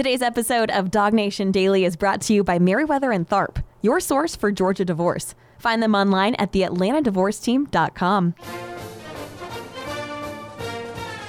Today's episode of DawgNation Daily is brought to you by Meriwether and Tharp, your source for Georgia divorce. Find them online at theatlantadivorceteam.com.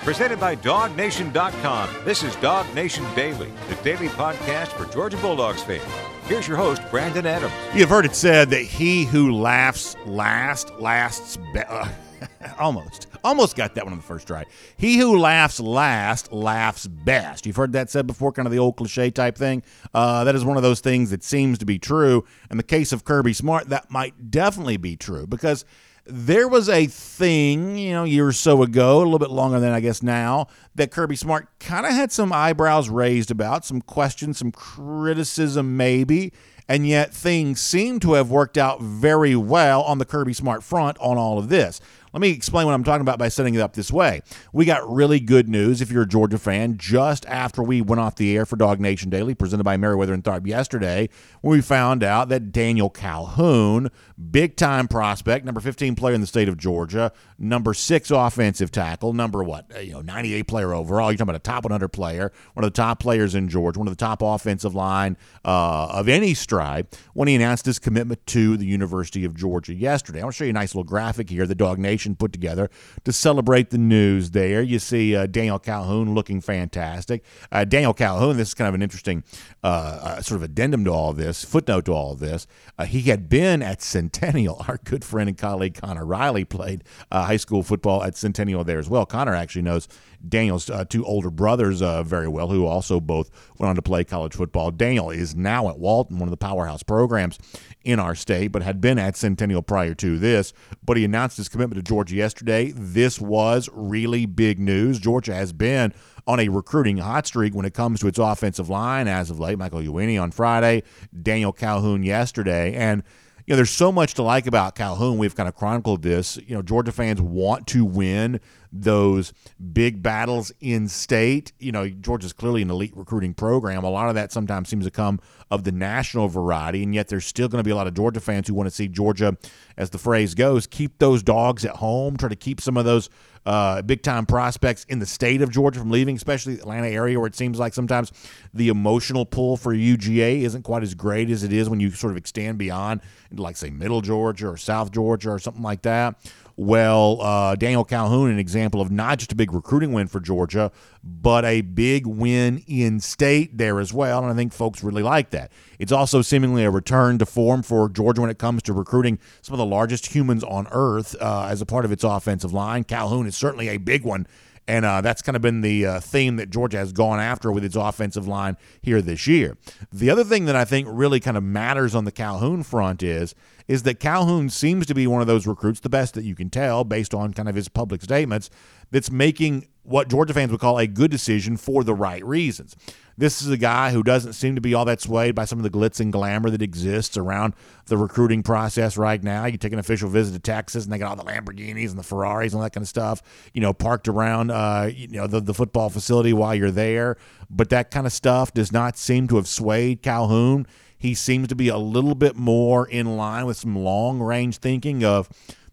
Presented by DawgNation.com. This is DawgNation Daily, the daily podcast for Georgia Bulldogs fans. Here's your host, Brandon Adams. You've heard it said that he who laughs last lasts be- uh, almost. Almost got that one on the first try. He who laughs last laughs best. You've heard that said before, kind of the old cliche type thing. Uh, that is one of those things that seems to be true. In the case of Kirby Smart, that might definitely be true because there was a thing, you know, a year or so ago, a little bit longer than I guess now, that Kirby Smart kind of had some eyebrows raised about, some questions, some criticism maybe, and yet things seem to have worked out very well on the Kirby Smart front on all of this. Let me explain what I'm talking about by setting it up this way. We got really good news if you're a Georgia fan just after we went off the air for DawgNation Daily, presented by Meriwether and Tharp yesterday, when we found out that Daniel Calhoun, big time prospect, number 15 player in the state of Georgia, number six offensive tackle, number what, uh, you know, 98 player overall. You're talking about a top 100 player, one of the top players in Georgia, one of the top offensive line uh, of any stripe, when he announced his commitment to the University of Georgia yesterday. I want to show you a nice little graphic here the DawgNation put together to celebrate the news there. You see uh, Daniel Calhoun looking fantastic. Uh, Daniel Calhoun, this is kind of an interesting uh, uh sort of addendum to all this, footnote to all this. Uh, he had been at Centennial. Our good friend and colleague Connor Riley played high school football at Centennial there as well. Connor actually knows Daniel's uh, two older brothers uh, very well, who also both went on to play college football. Daniel is now at Walton, one of the powerhouse programs in our state, but had been at Centennial prior to this. But he announced his commitment to Georgia yesterday. This was really big news. Georgia has been on a recruiting hot streak when it comes to its offensive line as of late. Michael Uini on Friday, Daniel Calhoun yesterday, and know, there's so much to like about Calhoun. We've kind of chronicled this. You know, Georgia fans want to win those big battles in state. You know, Georgia's clearly an elite recruiting program. A lot of that sometimes seems to come of the national variety, and yet there's still going to be a lot of Georgia fans who want to see Georgia, as the phrase goes, keep those dogs at home, try to keep some of those uh, big time prospects in the state of Georgia from leaving, especially the Atlanta area, where it seems like sometimes the emotional pull for UGA isn't quite as great as it is when you sort of extend beyond, like say Middle Georgia or South Georgia or something like that. Well, uh, Daniel Calhoun, an example of not just a big recruiting win for Georgia, but a big win in state there as well. And I think folks really like that. It's also seemingly a return to form for Georgia when it comes to recruiting some of the largest humans on earth uh, as a part of its offensive line. Calhoun is certainly a big one and uh, that's kind of been the uh, theme that Georgia has gone after with its offensive line here this year. The other thing that I think really kind of matters on the Calhoun front is is that Calhoun seems to be one of those recruits, the best that you can tell based on kind of his public statements, that's making what Georgia fans would call a good decision for the right reasons. This is a guy who doesn't seem to be all that swayed by some of the glitz and glamour that exists around the recruiting process right now. You take an official visit to Texas, and they got all the Lamborghinis and the Ferraris and all that kind of stuff, you know, parked around, uh, you know, the, the football facility while you're there. But that kind of stuff does not seem to have swayed Calhoun. He seems to be a little bit more in line with some long range thinking of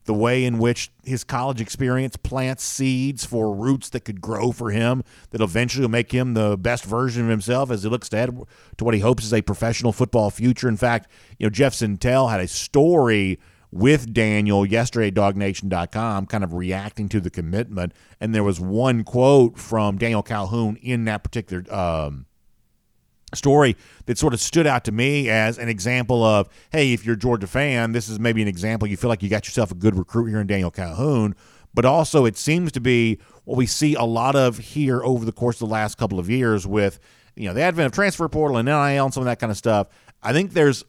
the way in which his college experience plants seeds for roots that could grow for him that eventually will make him the best version of himself as he looks ahead to what he hopes is a professional football future. In fact, you know, Jeff Sentell had a story with Daniel yesterday at dawgnation.com kind of reacting to the commitment and there was one quote from Daniel Calhoun in that particular um, story that sort of stood out to me as an example of hey if you're a georgia fan this is maybe an example you feel like you got yourself a good recruit here in daniel calhoun but also it seems to be what we see a lot of here over the course of the last couple of years with you know the advent of transfer portal and nil and some of that kind of stuff i think there's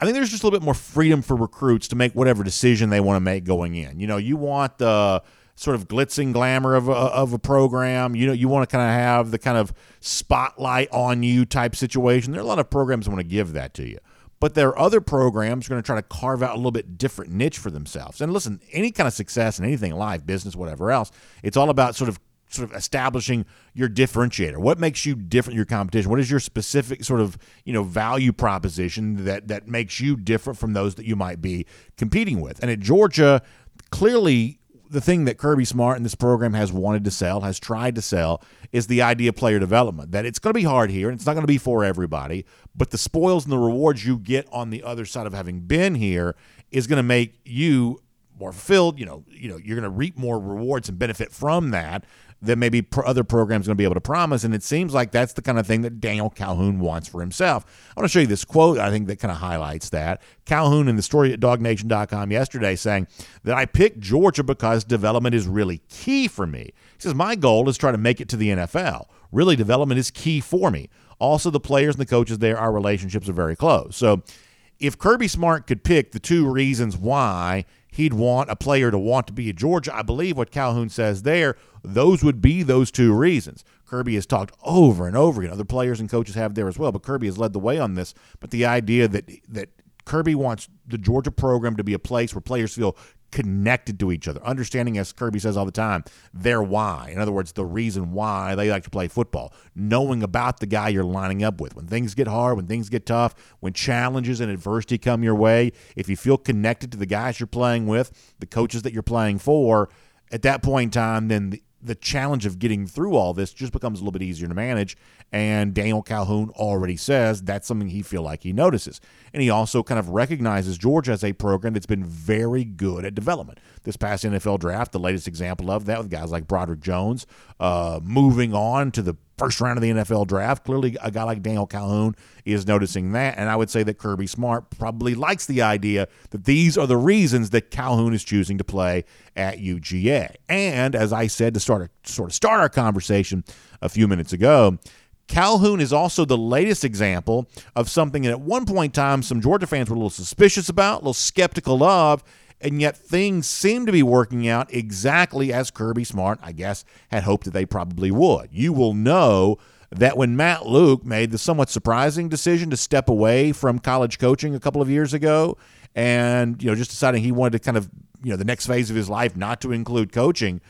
I think there's just a little bit more freedom for recruits to make whatever decision they want to make going in. You know, you want the sort of glitz and glamour of a, of a program. You know, you want to kind of have the kind of spotlight on you type situation. There are a lot of programs that want to give that to you. But there are other programs going to try to carve out a little bit different niche for themselves. And listen, any kind of success in anything, life, business, whatever else, it's all about sort of sort of establishing your differentiator. What makes you different your competition? What is your specific sort of, you know, value proposition that that makes you different from those that you might be competing with? And at Georgia, clearly the thing that Kirby Smart and this program has wanted to sell, has tried to sell, is the idea of player development. That it's going to be hard here and it's not going to be for everybody, but the spoils and the rewards you get on the other side of having been here is going to make you more fulfilled. You know, you know, you're going to reap more rewards and benefit from that that maybe other programs going to be able to promise. And it seems like that's the kind of thing that Daniel Calhoun wants for himself. I want to show you this quote. I think that kind of highlights that. Calhoun in the story at DawgNation.com yesterday saying that I picked Georgia because development is really key for me. He says my goal is try to make it to the NFL. Really, development is key for me. Also, the players and the coaches there, our relationships are very close. So, if Kirby Smart could pick the two reasons why he'd want a player to want to be at Georgia. I believe what Calhoun says there, those would be those two reasons. Kirby has talked over and over again. Other players and coaches have there as well, but Kirby has led the way on this. But the idea that that Kirby wants the Georgia program to be a place where players feel connected to each other, understanding, as Kirby says all the time, their why. In other words, the reason why they like to play football, knowing about the guy you're lining up with. When things get hard, when things get tough, when challenges and adversity come your way, if you feel connected to the guys you're playing with, the coaches that you're playing for, at that point in time, then the, the challenge of getting through all this just becomes a little bit easier to manage. And Daniel Calhoun already says that's something he feel like he notices. And he also kind of recognizes Georgia as a program that's been very good at development. This past NFL draft, the latest example of that with guys like Broderick Jones, uh, moving on to the first round of the NFL draft. Clearly, a guy like Daniel Calhoun is noticing that. And I would say that Kirby Smart probably likes the idea that these are the reasons that Calhoun is choosing to play at UGA. And as I said to start a, sort of start our conversation a few minutes ago, Calhoun is also the latest example of something that at one point in time some Georgia fans were a little suspicious about, a little skeptical of, and yet things seem to be working out exactly as Kirby Smart, I guess, had hoped that they probably would. You will know that when Matt Luke made the somewhat surprising decision to step away from college coaching a couple of years ago and you know just deciding he wanted to kind of you know the next phase of his life not to include coaching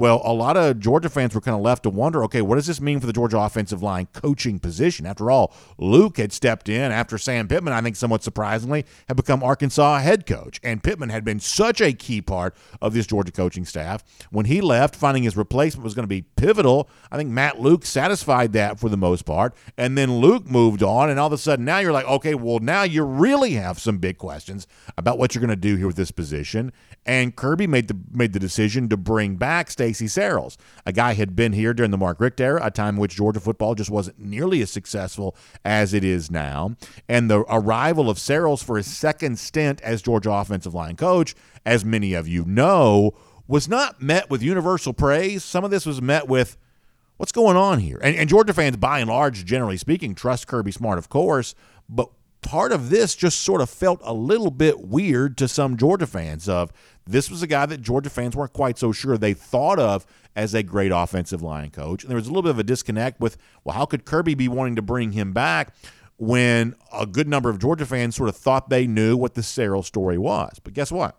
well, a lot of Georgia fans were kind of left to wonder okay, what does this mean for the Georgia offensive line coaching position? After all, Luke had stepped in after Sam Pittman, I think somewhat surprisingly, had become Arkansas head coach. And Pittman had been such a key part of this Georgia coaching staff. When he left, finding his replacement was going to be pivotal, I think Matt Luke satisfied that for the most part. And then Luke moved on, and all of a sudden now you're like, okay, well, now you really have some big questions about what you're going to do here with this position. And Kirby made the made the decision to bring back Stacy Searels. A guy had been here during the Mark Richt era, a time in which Georgia football just wasn't nearly as successful as it is now. And the arrival of Searels for his second stint as Georgia offensive line coach, as many of you know, was not met with universal praise. Some of this was met with what's going on here? And, and, Georgia fans, by and large, generally speaking, trust Kirby Smart, of course, but part of this just sort of felt a little bit weird to some Georgia fans of this was a guy that Georgia fans weren't quite so sure they thought of as a great offensive line coach. And there was a little bit of a disconnect with, well, how could Kirby be wanting to bring him back when a good number of Georgia fans sort of thought they knew what the Searels story was? But guess what?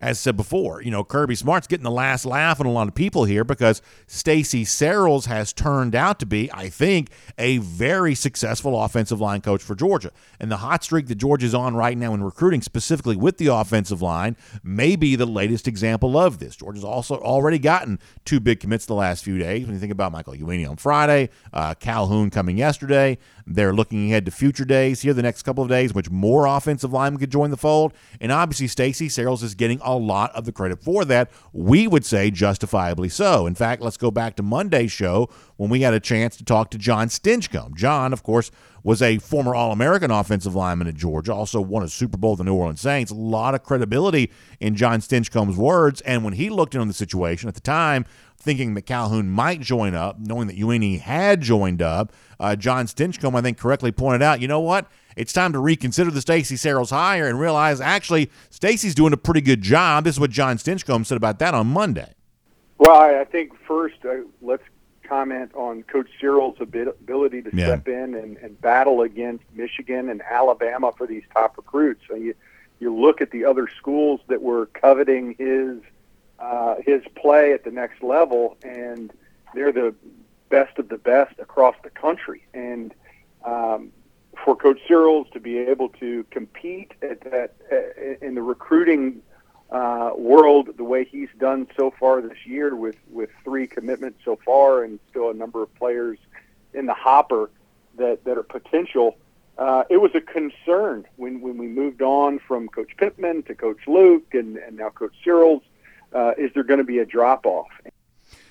As said before, you know, Kirby Smart's getting the last laugh on a lot of people here because Stacy Searels has turned out to be, I think, a very successful offensive line coach for Georgia. And the hot streak that Georgia's on right now in recruiting, specifically with the offensive line, may be the latest example of this. Georgia's also already gotten two big commits the last few days. When you think about Michael Uini on Friday, uh, Calhoun coming yesterday, they're looking ahead to future days here the next couple of days, which more offensive linemen could join the fold. And obviously, Stacy Searels is getting a lot of the credit for that. We would say justifiably so. In fact, let's go back to Monday's show when we had a chance to talk to John Stinchcomb. John, of course, was a former All American offensive lineman at Georgia, also won a Super Bowl with the New Orleans Saints. A lot of credibility in John Stinchcomb's words. And when he looked into the situation at the time, thinking that Calhoun might join up, knowing that Uini had joined up, uh, John Stinchcomb, I think, correctly pointed out, you know what? It's time to reconsider the Stacy Searels hire and realize actually Stacy's doing a pretty good job. This is what John Stinchcomb said about that on Monday. Well, I think first uh, let's comment on Coach Searels' ability to yeah. step in and, and battle against Michigan and Alabama for these top recruits. So you you look at the other schools that were coveting his uh, his play at the next level, and they're the best of the best across the country. And um, for Coach Searels to be able to compete at that uh, in the recruiting uh, world the way he's done so far this year with with three commitments so far and still a number of players in the hopper that that are potential. Uh, it was a concern when, when we moved on from Coach Pittman to Coach Luke and, and now Coach Searels. Uh, is there going to be a drop off?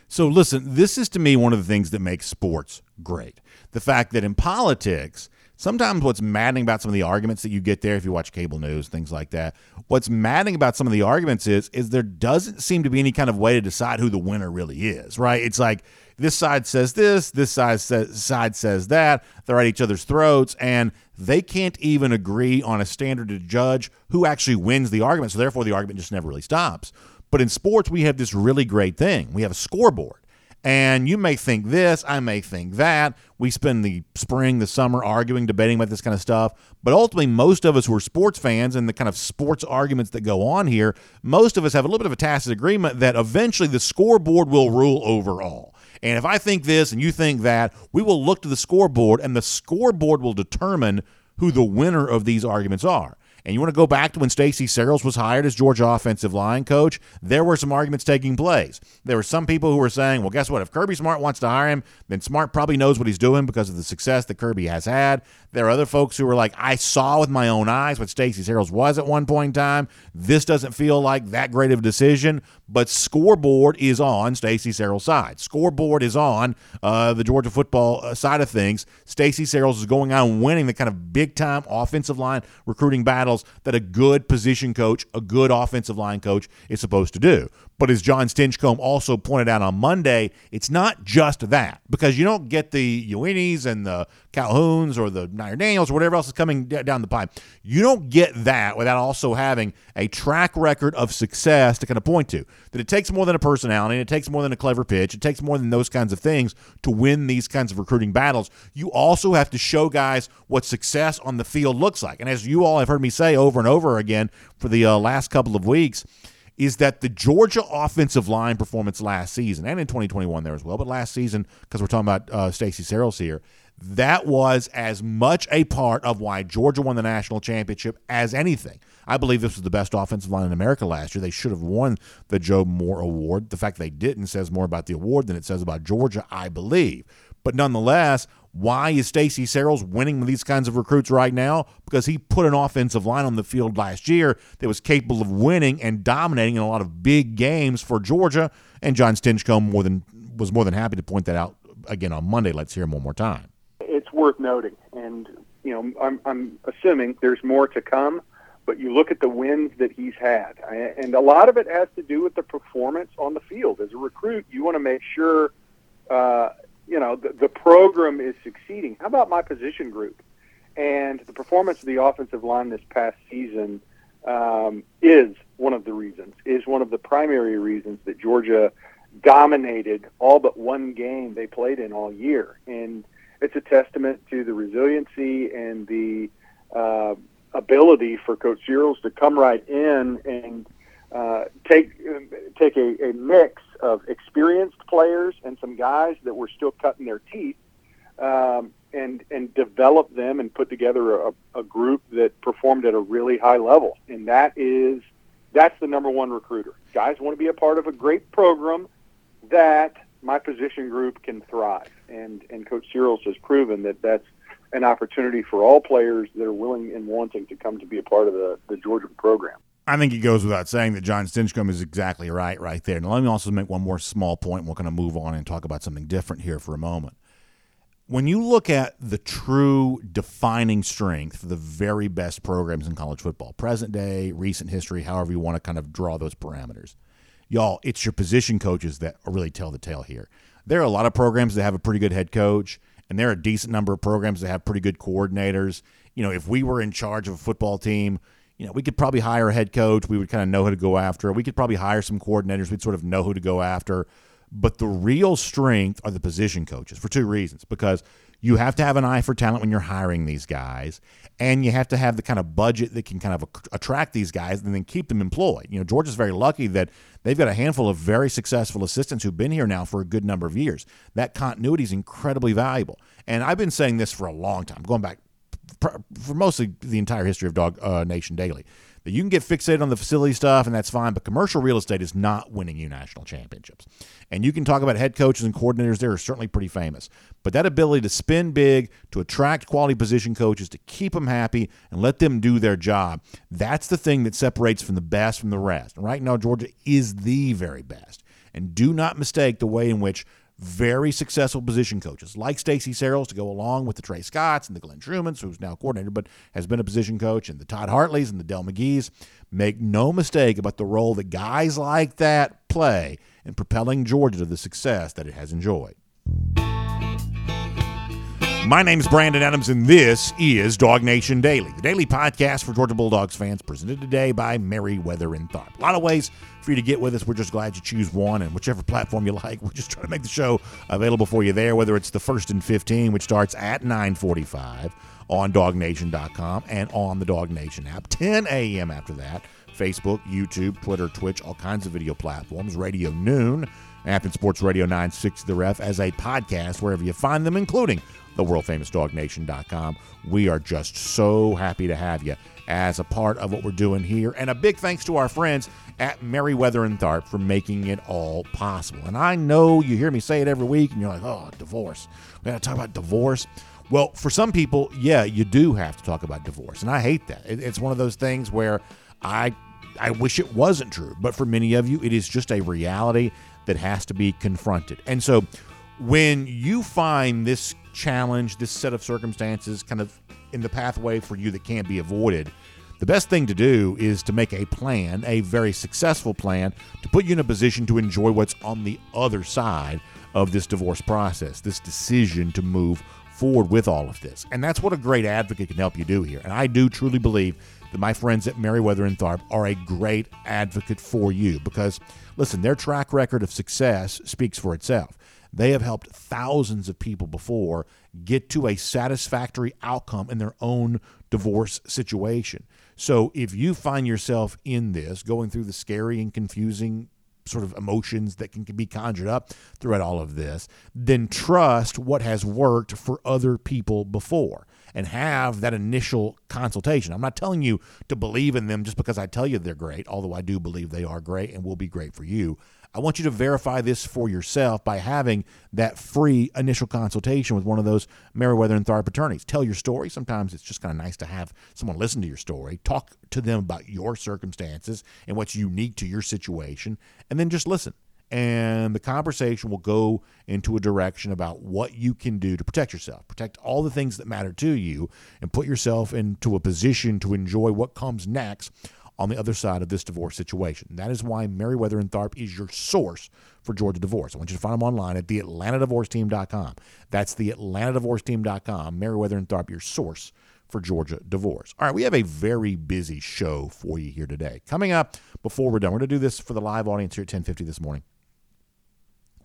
So, listen, this is to me one of the things that makes sports great. The fact that in politics, sometimes what's maddening about some of the arguments that you get there if you watch cable news things like that what's maddening about some of the arguments is is there doesn't seem to be any kind of way to decide who the winner really is right? It's like this side says this this side says, side says that they're at each other's throats and they can't even agree on a standard to judge who actually wins the argument so therefore the argument just never really stops. But in sports we have this really great thing. We have a scoreboard and you may think this, I may think that. We spend the spring, the summer arguing, debating about this kind of stuff. But ultimately, most of us who are sports fans and the kind of sports arguments that go on here, most of us have a little bit of a tacit agreement that eventually the scoreboard will rule over all. And if I think this and you think that, we will look to the scoreboard, and the scoreboard will determine who the winner of these arguments are. And you want to go back to when Stacy Searels was hired as Georgia offensive line coach, there were some arguments taking place. There were some people who were saying, well, guess what? If Kirby Smart wants to hire him, then Smart probably knows what he's doing because of the success that Kirby has had. There are other folks who were like, I saw with my own eyes what Stacy Searels was at one point in time. This doesn't feel like that great of a decision, but scoreboard is on Stacy Searels' side. Scoreboard is on uh, the Georgia football uh, side of things. Stacy Searels is going on winning the kind of big time offensive line recruiting battles that a good position coach, a good offensive line coach is supposed to do. But as John Stinchcomb also pointed out on Monday, it's not just that because you don't get the Uinis and the Calhouns or the Niner Daniels or whatever else is coming down the pipe. You don't get that without also having a track record of success to kind of point to. That it takes more than a personality, it takes more than a clever pitch, it takes more than those kinds of things to win these kinds of recruiting battles. You also have to show guys what success on the field looks like. And as you all have heard me say over and over again for the uh, last couple of weeks, is that the Georgia offensive line performance last season and in 2021 there as well, but last season because we're talking about uh, Stacy Searels here, that was as much a part of why Georgia won the national championship as anything. I believe this was the best offensive line in America last year. They should have won the Joe Moore Award. The fact they didn't says more about the award than it says about Georgia, I believe. But nonetheless, why is Stacy Searels winning these kinds of recruits right now? Because he put an offensive line on the field last year that was capable of winning and dominating in a lot of big games for Georgia. And John Stinchcomb more than was more than happy to point that out again on Monday. Let's hear him one more time. It's worth noting, and you know, I'm, I'm assuming there's more to come. But you look at the wins that he's had, and a lot of it has to do with the performance on the field. As a recruit, you want to make sure uh, you know, the, the program is succeeding. How about my position group? And the performance of the offensive line this past season um, is one of the reasons, is one of the primary reasons that Georgia dominated all but one game they played in all year. And it's a testament to the resiliency and the uh, ability for Coach Searels to come right in and uh, take take a, a mix of experienced players and some guys that were still cutting their teeth, um, and and develop them and put together a, a group that performed at a really high level. And that is that's the number one recruiter. Guys want to be a part of a great program that my position group can thrive. And and Coach Searels has proven that that's an opportunity for all players that are willing and wanting to come to be a part of the, the Georgia program. I think it goes without saying that John Stinchcomb is exactly right right there. Now, let me also make one more small point. We're going to move on and talk about something different here for a moment. When you look at the true defining strength for the very best programs in college football, present day, recent history, however you want to kind of draw those parameters, y'all, it's your position coaches that really tell the tale here. There are a lot of programs that have a pretty good head coach, and there are a decent number of programs that have pretty good coordinators. You know, if we were in charge of a football team, you know, we could probably hire a head coach. We would kind of know who to go after. We could probably hire some coordinators. We'd sort of know who to go after. But the real strength are the position coaches for two reasons. Because you have to have an eye for talent when you're hiring these guys, and you have to have the kind of budget that can kind of attract these guys and then keep them employed. You know, Georgia's very lucky that they've got a handful of very successful assistants who've been here now for a good number of years. That continuity is incredibly valuable. And I've been saying this for a long time, going back for mostly the entire history of Dawg uh, Nation Daily. You can get fixated on the facility stuff, and that's fine, but commercial real estate is not winning you national championships. And you can talk about head coaches and coordinators, they're certainly pretty famous. But that ability to spin big, to attract quality position coaches, to keep them happy, and let them do their job, that's the thing that separates from the best from the rest. And right now, Georgia is the very best. And do not mistake the way in which very successful position coaches like Stacy Searels to go along with the Tray Scotts and the Glenn Schumanns, who's now coordinator but has been a position coach, and the Todd Hartleys and the Dell McGee's. Make no mistake about the role that guys like that play in propelling Georgia to the success that it has enjoyed. My name is Brandon Adams, and this is DawgNation Daily, the daily podcast for Georgia Bulldogs fans, presented today by Meriwether and Tharp. A lot of ways for you to get with us. We're just glad you choose one, and whichever platform you like, we're just trying to make the show available for you there. Whether it's the first and fifteen, which starts at 9:45 on DawgNation.com and on the DawgNation app, 10 a.m. after that. Facebook, YouTube, Twitter, Twitch, all kinds of video platforms. Radio Noon, Athens Sports Radio 960 The Ref as a podcast wherever you find them, including the world famous dawgnation.com. We are just so happy to have you as a part of what we're doing here. And a big thanks to our friends at Meriwether and Tharp for making it all possible. And I know you hear me say it every week and you're like, oh, divorce. We got to talk about divorce. Well, for some people, yeah, you do have to talk about divorce. And I hate that. It's one of those things where I I wish it wasn't true, but for many of you, it is just a reality that has to be confronted. And so when you find this challenge, this set of circumstances kind of in the pathway for you that can't be avoided, the best thing to do is to make a plan, a very successful plan, to put you in a position to enjoy what's on the other side of this divorce process, this decision to move forward with all of this. And that's what a great advocate can help you do here. And I do truly believe my friends at Meriwether and Tharp are a great advocate for you because, listen, their track record of success speaks for itself. They have helped thousands of people before get to a satisfactory outcome in their own divorce situation. So if you find yourself in this, going through the scary and confusing sort of emotions that can be conjured up throughout all of this, then trust what has worked for other people before and have that initial consultation. I'm not telling you to believe in them just because I tell you they're great, although I do believe they are great and will be great for you. I want you to verify this for yourself by having that free initial consultation with one of those Meriwether and Tharp attorneys. Tell your story. Sometimes it's just kind of nice to have someone listen to your story, talk to them about your circumstances and what's unique to your situation, and then just listen. And the conversation will go into a direction about what you can do to protect yourself, protect all the things that matter to you, and put yourself into a position to enjoy what comes next on the other side of this divorce situation. That is why Meriwether and Tharp is your source for Georgia divorce. I want you to find them online at theatlantadivorceteam.com. That's theatlantadivorceteam.com. Meriwether and Tharp, your source for Georgia divorce. All right, we have a very busy show for you here today. Coming up before we're done, we're going to do this for the live audience here at 1050 this morning.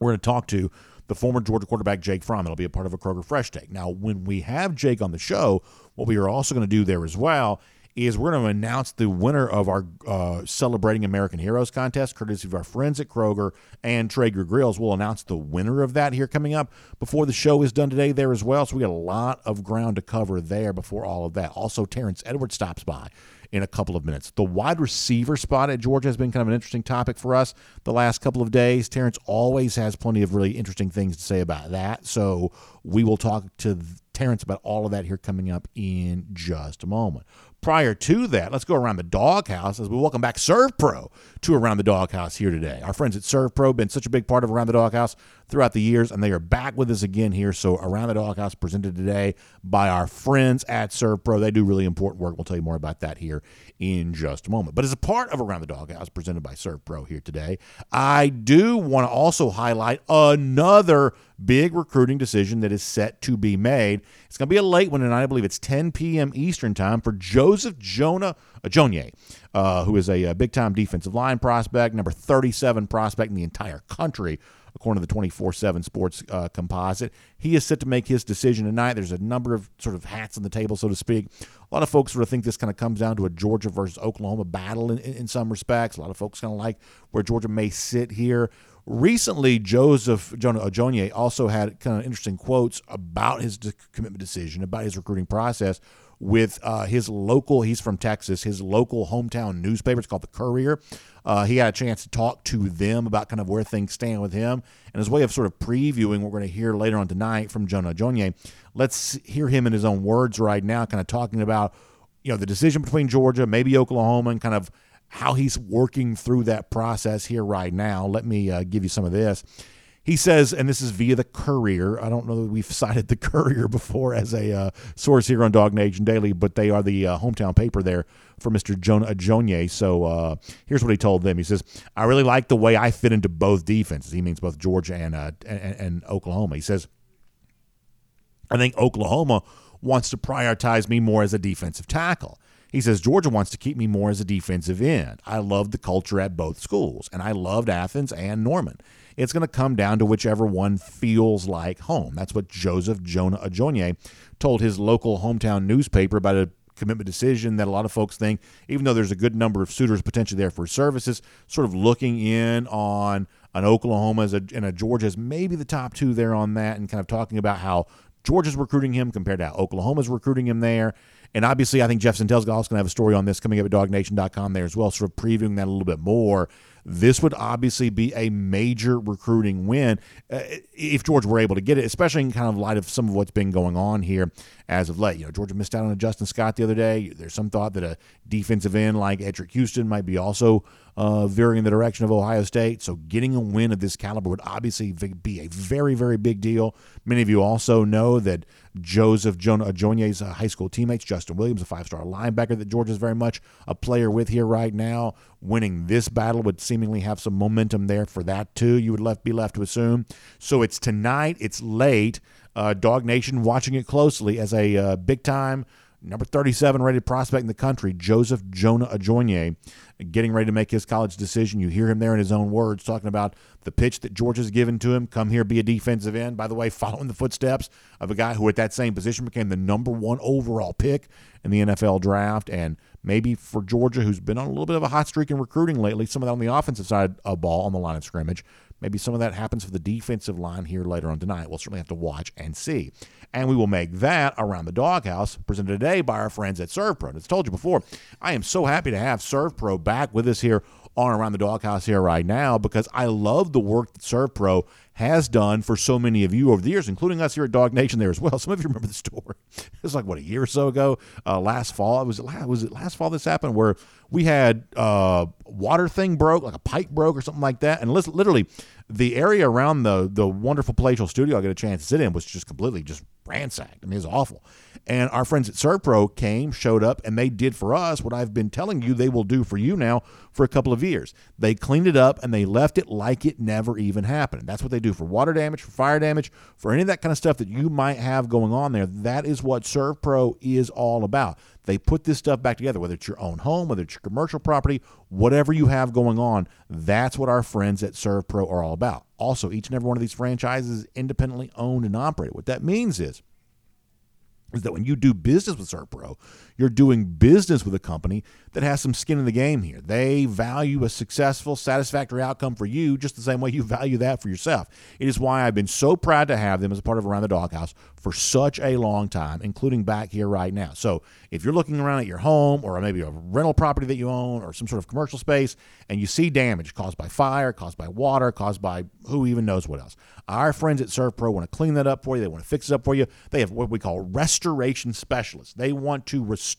We're going to talk to the former Georgia quarterback Jake Fromm. It'll be a part of a Kroger Fresh Take. Now, when we have Jake on the show, what we are also going to do there as well is we're going to announce the winner of our uh, Celebrating American Heroes contest, courtesy of our friends at Kroger and Traeger Grills. We'll announce the winner of that here coming up before the show is done today there as well. So we got a lot of ground to cover there before all of that. Also, Terrence Edwards stops by in a couple of minutes. The wide receiver spot at Georgia has been kind of an interesting topic for us the last couple of days. Terrence always has plenty of really interesting things to say about that. So we will talk to Terrence about all of that here coming up in just a moment prior to that, let's go around the doghouse as we welcome back ServPro to Around the Doghouse here today. Our friends at ServPro been such a big part of Around the Doghouse throughout the years, and they are back with us again here. So Around the Doghouse presented today by our friends at ServPro. They do really important work. We'll tell you more about that here in just a moment. But as a part of Around the Doghouse presented by ServPro here today, I do want to also highlight another big recruiting decision that is set to be made. It's going to be a late one tonight. I believe it's 10 p.m. Eastern time for Joseph Jonah uh, Jonier, uh, who is a, a big-time defensive line prospect, number 37 prospect in the entire country, according to the 24/7 Sports uh, composite. He is set to make his decision tonight. There's a number of sort of hats on the table, so to speak. A lot of folks sort of think this kind of comes down to a Georgia versus Oklahoma battle in, in, some respects. A lot of folks kind of like where Georgia may sit here. Recently, Joseph Jonier also had kind of interesting quotes about his commitment decision, about his recruiting process. with uh, his local, he's from Texas, his local hometown newspaper. It's called The Courier. Uh, he had a chance to talk to them about kind of where things stand with him and his way of sort of previewing what we're going to hear later on tonight from Jonah Ajonye. Let's hear him in his own words right now, kind of talking about you know the decision between Georgia, maybe Oklahoma, and kind of how he's working through that process here right now. Let me uh, give you some of this. He says, and this is via the Courier. I don't know that we've cited the Courier before as a uh, source here on DawgNation Daily, but they are the uh, hometown paper there for Mr. Jonah Ajonye. So uh, here's what he told them. He says, I really like the way I fit into both defenses. He means both Georgia and, uh, and, and Oklahoma. He says, I think Oklahoma wants to prioritize me more as a defensive tackle. He says Georgia wants to keep me more as a defensive end. I love the culture at both schools, and I loved Athens and Norman. It's going to come down to whichever one feels like home. That's what Joseph Jonah Ajonye told his local hometown newspaper about a commitment decision that a lot of folks think, even though there's a good number of suitors potentially there for services, sort of looking in on an Oklahoma and a Georgia maybe the top two there on that, and kind of talking about how Georgia's recruiting him compared to how Oklahoma's recruiting him there. And obviously, I think Jeff Sentell's also going to have a story on this coming up at dawgnation.com there as well, sort of previewing that a little bit more. This would obviously be a major recruiting win uh, if Georgia were able to get it, especially in kind of light of some of what's been going on here as of late. You know, Georgia missed out on a Justin Scott the other day. There's some thought that a defensive end like Eddrick Houston might be also uh, veering in the direction of Ohio State. So getting a win of this caliber would obviously be a very, very big deal. Many of you also know that Joseph Jonah Ajonye's uh, high school teammates, Justin Williams, a five-star linebacker that Georgia's very much a player with here right now, winning this battle would seemingly have some momentum there for that too. You would left be left to assume. So it's tonight. It's late. Uh, DawgNation watching it closely as a uh, big time number 37 rated prospect in the country, Joseph Jonah Ajonye, getting ready to make his college decision. You hear him there in his own words talking about the pitch that Georgia's given to him. Come here, be a defensive end. By the way, following the footsteps of a guy who at that same position became the number one overall pick in the NFL draft. And maybe for Georgia, who's been on a little bit of a hot streak in recruiting lately, some of that on the offensive side of ball on the line of scrimmage. Maybe some of that happens for the defensive line here later on tonight. We'll certainly have to watch and see. And we will make that around the doghouse presented today by our friends at ServPro. As I told you before, I am so happy to have ServPro back with us here on Around the Doghouse here right now because I love the work that ServPro has done for so many of you over the years, including us here at DawgNation there as well. Some of you remember the story. It was like, what, a year or so ago, uh, last fall. It was, was it last fall this happened where we had uh, water thing broke, like a pipe broke or something like that. And literally, the area around the the wonderful palatial studio I got a chance to sit in was just completely just ransacked. I mean, it was awful. And our friends at ServPro came, showed up, and they did for us what I've been telling you they will do for you now for a couple of years. They cleaned it up and they left it like it never even happened. That's what they do for water damage, for fire damage, for any of that kind of stuff that you might have going on there. That is what ServPro is all about. They put this stuff back together, whether it's your own home, whether it's your commercial property, whatever you have going on. That's what our friends at ServPro are all about. Also, each and every one of these franchises is independently owned and operated. What that means is is that when you do business with ServPro, you're doing business with a company that has some skin in the game here. They value a successful, satisfactory outcome for you just the same way you value that for yourself. It is why I've been so proud to have them as a part of Around the Doghouse for such a long time, including back here right now. So if you're looking around at your home or maybe a rental property that you own or some sort of commercial space and you see damage caused by fire, caused by water, caused by who even knows what else, our friends at ServPro want to clean that up for you. They want to fix it up for you. They have what we call restoration specialists. They want to restore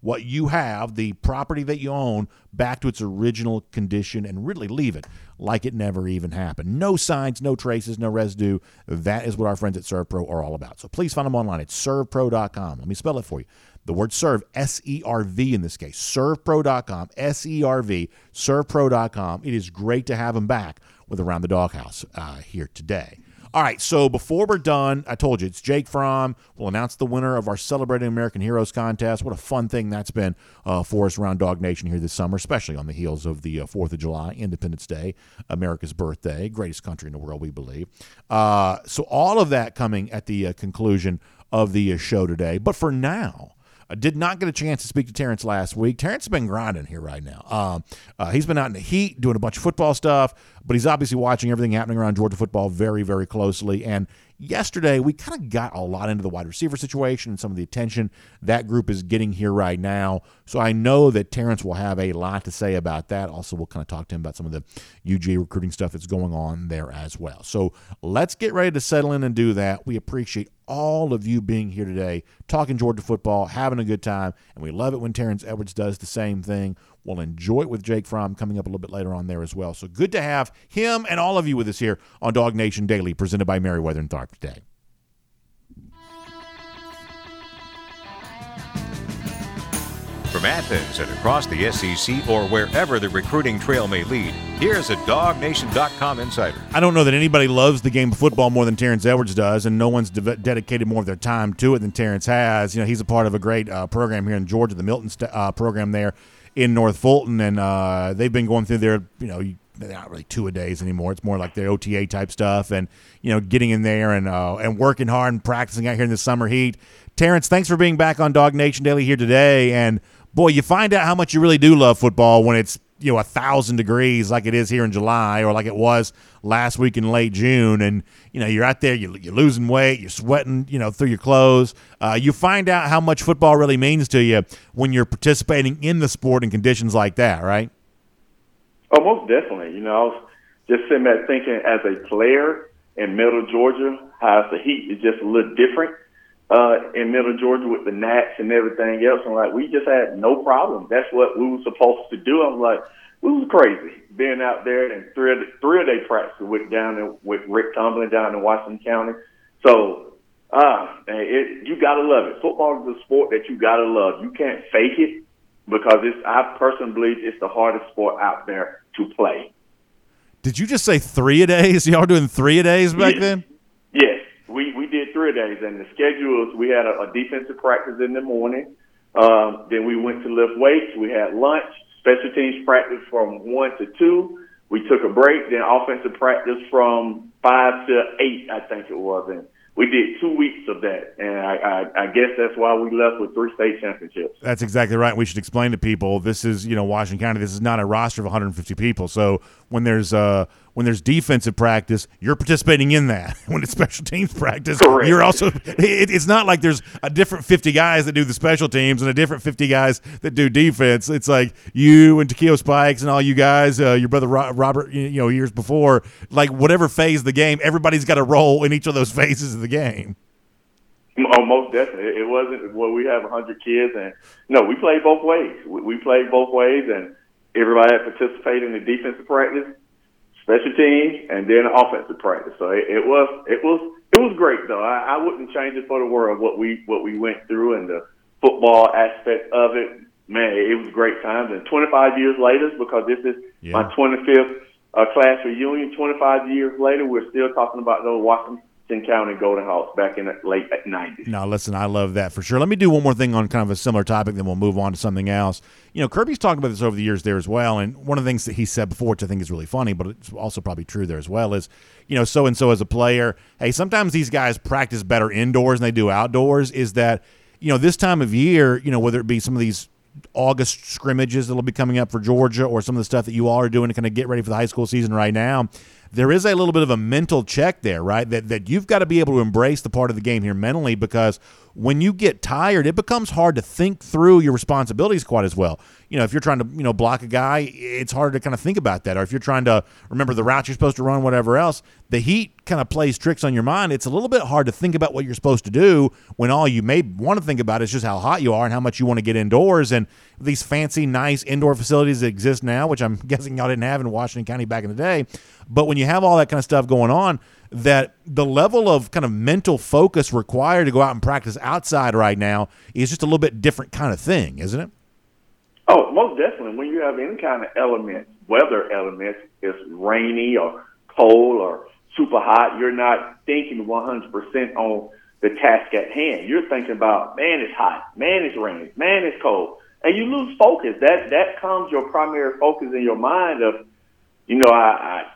what you have, the property that you own, back to its original condition and really leave it like it never even happened. No signs, no traces, no residue. That is what our friends at ServPro are all about. So please find them online at servpro.com. Let me spell it for you. The word serve, S E R V in this case, servpro.com, S E R V, servpro.com. It is great to have them back with Around the Doghouse uh, here today. All right, so before we're done, I told you it's Jake Fromm. We'll announce the winner of our Celebrating American Heroes contest. What a fun thing that's been uh, for us around DawgNation here this summer, especially on the heels of the uh, 4th of July, Independence Day, America's birthday, greatest country in the world, we believe. Uh, so, all of that coming at the uh, conclusion of the uh, show today. But for now, I did not get a chance to speak to Terrence last week. Terrence has been grinding here right now. Um, uh, he's been out in the heat doing a bunch of football stuff, but he's obviously watching everything happening around Georgia football very, very closely. And yesterday we kind of got a lot into the wide receiver situation and some of the attention that group is getting here right now. So I know that Terrence will have a lot to say about that. Also, we'll kind of talk to him about some of the UGA recruiting stuff that's going on there as well. So let's get ready to settle in and do that. We appreciate all of you being here today, talking Georgia football, having a good time, and we love it when Terrence Edwards does the same thing. We'll enjoy it with Jake Fromm coming up a little bit later on there as well. So good to have him and all of you with us here on DawgNation Daily, presented by Meriwether and Tharp today. From Athens and across the SEC or wherever the recruiting trail may lead, here's a DawgNation.com insider. I don't know that anybody loves the game of football more than Terrence Edwards does, and no one's de- dedicated more of their time to it than Terrence has. You know, he's a part of a great uh, program here in Georgia, the Milton st- uh, program there in North Fulton, and uh, they've been going through their, you know, they're not really two a days anymore. It's more like their OTA type stuff, and you know, getting in there and uh, and working hard and practicing out here in the summer heat. Terrence, thanks for being back on DawgNation Daily here today, and boy, you find out how much you really do love football when it's you know a thousand degrees like it is here in July or like it was last week in late June, and you know you're out there, you, you're losing weight, you're sweating, you know through your clothes. Uh, you find out how much football really means to you when you're participating in the sport in conditions like that, right? Oh, most definitely. You know, I was just sitting there thinking as a player in Middle Georgia, how the heat is just a little different uh, in Middle Georgia with the gnats and everything else. I'm like, we just had no problem. That's what we were supposed to do. I'm like, we was crazy being out there and three three a day practice with down in, with Rick Tomberlin down in Washington County. So, ah, uh, it, you gotta love it. Football is a sport that you gotta love. You can't fake it because it's. I personally believe it's the hardest sport out there to play. Did you just say three a days? Y'all doing three a days back yes. then? Yes, we we did three a days, and the schedules we had a, a defensive practice in the morning. Um, then we went to lift weights. We had lunch, special teams practice from one to two. We took a break. Then offensive practice from five to eight, I think it was. And we did two weeks of that, and I, I, I, guess that's why we left with three state championships. That's exactly right. We should explain to people this is you know Washington County. This is not a roster of 150 people. So when there's uh when there's defensive practice, you're participating in that. When it's special teams practice, Correct. you're also. It, it's not like there's a different 50 guys that do the special teams and a different 50 guys that do defense. It's like you and Takeo Spikes and all you guys, uh, your brother Robert, you know, years before, like whatever phase of the game, everybody's got a role in each of those phases of the game. Oh, most definitely. It wasn't well. We have 100 kids, and no, we played both ways. We, we played both ways, and everybody had participated in the defensive practice special teams, and then offensive practice. So it, it was it was it was great though. I, I wouldn't change it for the world what we what we went through and the football aspect of it. Man, it was great times. And 25 years later, because this is yeah. my 25th uh, class reunion, 25 years later, we're still talking about those Washington County Golden Hawks back in the late 90s. No, listen, I love that for sure. Let me do one more thing on kind of a similar topic, then we'll move on to something else. You know, Kirby's talked about this over the years there as well, and one of the things that he said before, which I think is really funny, but it's also probably true there as well, is, you know, so and so as a player, hey, sometimes these guys practice better indoors than they do outdoors, is that, you know, this time of year, you know, whether it be some of these August scrimmages that'll be coming up for Georgia or some of the stuff that you all are doing to kind of get ready for the high school season right now, there is a little bit of a mental check there, right? That that you've got to be able to embrace the part of the game here mentally because when you get tired, it becomes hard to think through your responsibilities quite as well. You know, if you're trying to, you know, block a guy, it's harder to kind of think about that. Or if you're trying to remember the route you're supposed to run, whatever else, the heat kind of plays tricks on your mind. It's a little bit hard to think about what you're supposed to do when all you may want to think about is just how hot you are and how much you want to get indoors. And these fancy, nice indoor facilities that exist now, which I'm guessing y'all didn't have in Washington County back in the day. But when you have all that kind of stuff going on, that the level of kind of mental focus required to go out and practice outside right now is just a little bit different kind of thing, isn't it? Oh, most definitely. When you have any kind of element, weather element, it's rainy or cold or super hot, you're not thinking 100% on the task at hand. You're thinking about, man, it's hot, man, it's raining, man, it's cold. And you lose focus. That that comes your primary focus in your mind of, you know, I, I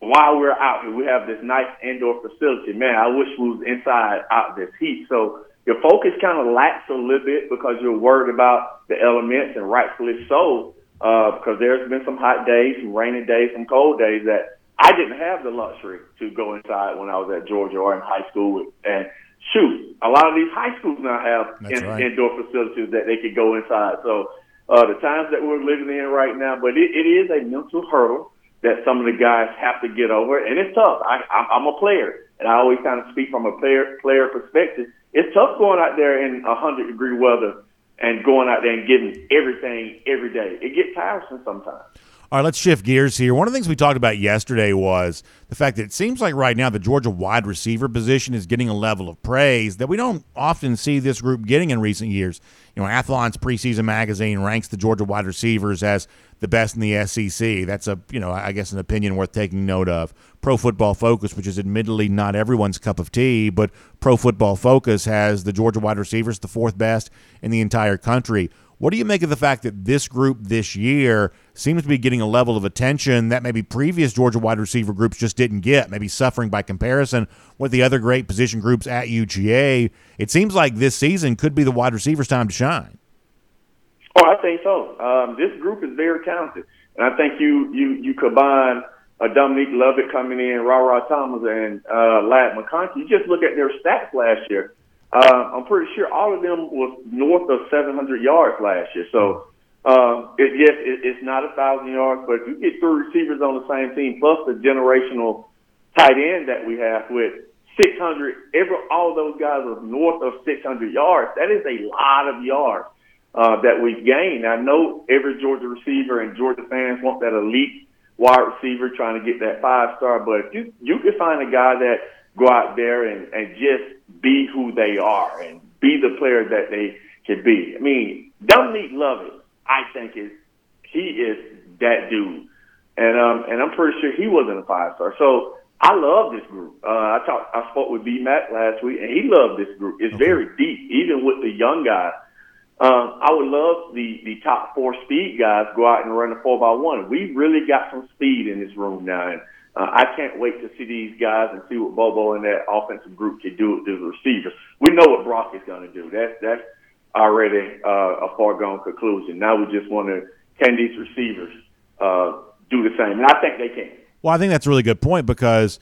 while we're out here, we have this nice indoor facility. Man, I wish we was inside out this heat. So your focus kind of lacks a little bit because you're worried about the elements, and rightfully so, uh, because there's been some hot days, some rainy days, some cold days that I didn't have the luxury to go inside when I was at Georgia or in high school. And shoot, a lot of these high schools now have in, right. indoor facilities that they could go inside. So uh, the times that we're living in right now, but it, it is a mental hurdle that some of the guys have to get over, and it's tough. I, I'm a player, and I always kind of speak from a player player perspective. It's tough going out there in a hundred degree weather and going out there and giving everything every day. It gets tiresome sometimes. All right, let's shift gears here. One of the things we talked about yesterday was the fact that it seems like right now the Georgia wide receiver position is getting a level of praise that we don't often see this group getting in recent years. You know, Athlon's preseason magazine ranks the Georgia wide receivers as the best in the SEC. That's a, you know, I guess an opinion worth taking note of. Pro Football Focus, which is admittedly not everyone's cup of tea, but Pro Football Focus has the Georgia wide receivers the fourth best in the entire country. What do you make of the fact that this group this year seems to be getting a level of attention that maybe previous Georgia wide receiver groups just didn't get, maybe suffering by comparison with the other great position groups at UGA? It seems like this season could be the wide receivers' time to shine. Oh, I think so. Um, this group is very talented, and I think you you you combine uh, Dominic Lovett coming in, Rara Thomas, and uh, Ladd McConkey. You just look at their stats last year uh, I'm pretty sure all of them was north of 700 yards last year. So, uh, it, yes, it, it's not a thousand yards, but if you get three receivers on the same team, plus the generational tight end that we have with 600, every all those guys are north of 600 yards. That is a lot of yards uh, that we've gained. I know every Georgia receiver and Georgia fans want that elite wide receiver trying to get that five star, but if you you can find a guy that go out there and, and just be who they are and be the player that they can be. I mean, Dominic Lovett, I think is he is that dude, and um and I'm pretty sure he wasn't a five star. So I love this group. Uh, I talked, I spoke with B Mac last week, and he loved this group. It's okay. very deep, even with the young guys. Um, I would love the the top four speed guys go out and run the four by one. We really got some speed in this room now, and uh, I can't wait to see these guys and see what Bobo and that offensive group can do with the receivers. We know what Brock is going to do. That's that's already uh, a foregone conclusion. Now we just want to can these receivers uh, do the same, and I think they can. Well, I think that's a really good point because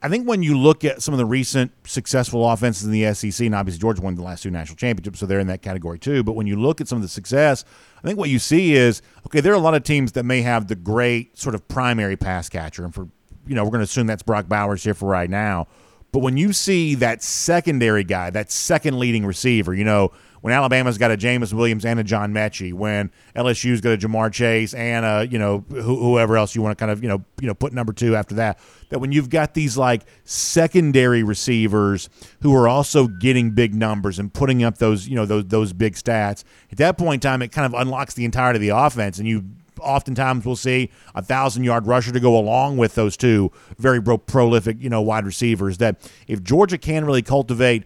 I think when you look at some of the recent successful offenses in the SEC, and obviously Georgia won the last two national championships, so they're in that category too. But when you look at some of the success, I think what you see is okay, there are a lot of teams that may have the great sort of primary pass catcher, and for you know, we're going to assume that's Brock Bowers here for right now. But when you see that secondary guy, that second leading receiver, you know, when Alabama's got a Jameson Williams and a John Metchie, when LSU's got a Ja'Marr Chase and a, you know, wh- whoever else you want to kind of, you know, you know, put number two after that, that when you've got these like secondary receivers who are also getting big numbers and putting up those, you know, those those big stats, at that point in time, it kind of unlocks the entirety of the offense and you oftentimes we'll see a thousand yard rusher to go along with those two very prolific, you know, wide receivers. That if Georgia can really cultivate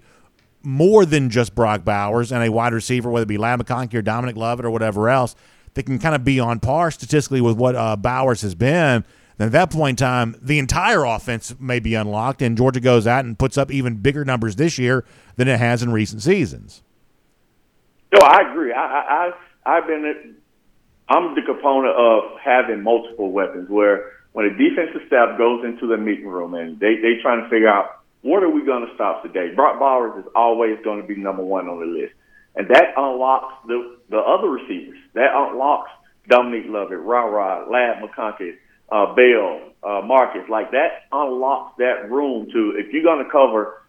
more than just Brock Bowers and a wide receiver, whether it be Ladd McConkey or Dominic Lovett or whatever else, that can kind of be on par statistically with what uh, Bowers has been. Then at that point in time, the entire offense may be unlocked, and Georgia goes out and puts up even bigger numbers this year than it has in recent seasons. No, I agree. I, I, I've been I'm the component of having multiple weapons where when a defensive staff goes into the meeting room and they, they trying to figure out what are we going to stop today, Brock Bowers is always going to be number one on the list. And that unlocks the, the other receivers. That unlocks Dominic Lovett, Ra Ra, Ladd McConkey, uh, Bell, uh, Marcus. Like that unlocks that room to, if you're going to cover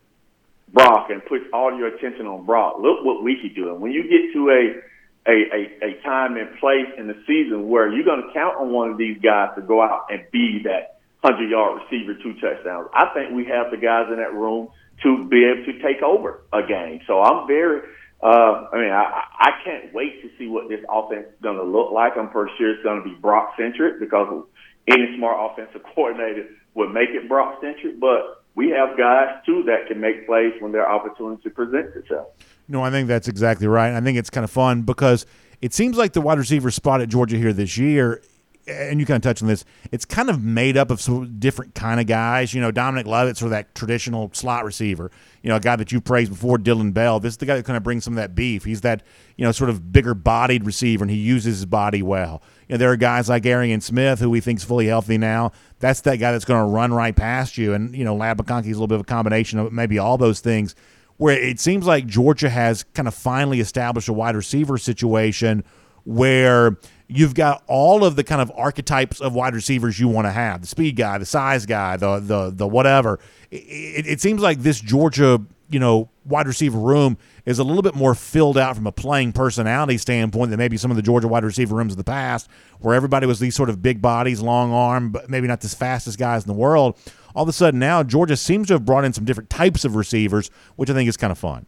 Brock and put all your attention on Brock, look what we can do. And when you get to a a, a, a time and place in the season where you're going to count on one of these guys to go out and be that 100 yard receiver, two touchdowns. I think we have the guys in that room to be able to take over a game. So I'm very, uh, I mean, I, I can't wait to see what this offense is going to look like. I'm pretty sure it's going to be Brock centric because any smart offensive coordinator would make it Brock centric, but we have guys too that can make plays when their opportunity presents itself. No, I think that's exactly right. I think it's kind of fun because it seems like the wide receiver spot at Georgia here this year and you kind of touched on this, it's kind of made up of some different kind of guys. You know, Dominic Lovett, sort of that traditional slot receiver. You know, a guy that you praised before, Dillon Bell. This is the guy that kind of brings some of that beef. He's that, you know, sort of bigger bodied receiver, and he uses his body well. You know, there are guys like Arian Smith, who we think is fully healthy now. That's that guy that's going to run right past you. And, you know, Ladd McConkey is a little bit of a combination of maybe all those things where it seems like Georgia has kind of finally established a wide receiver situation where you've got all of the kind of archetypes of wide receivers you want to have the speed guy the size guy the the the whatever. It, it, seems like this georgia you know wide receiver room is a little bit more filled out from a playing personality standpoint than maybe some of the georgia wide receiver rooms of the past where everybody was these sort of big bodies long arm but maybe not the fastest guys in the world all of a sudden now Georgia seems to have brought in some different types of receivers, which I think is kind of fun.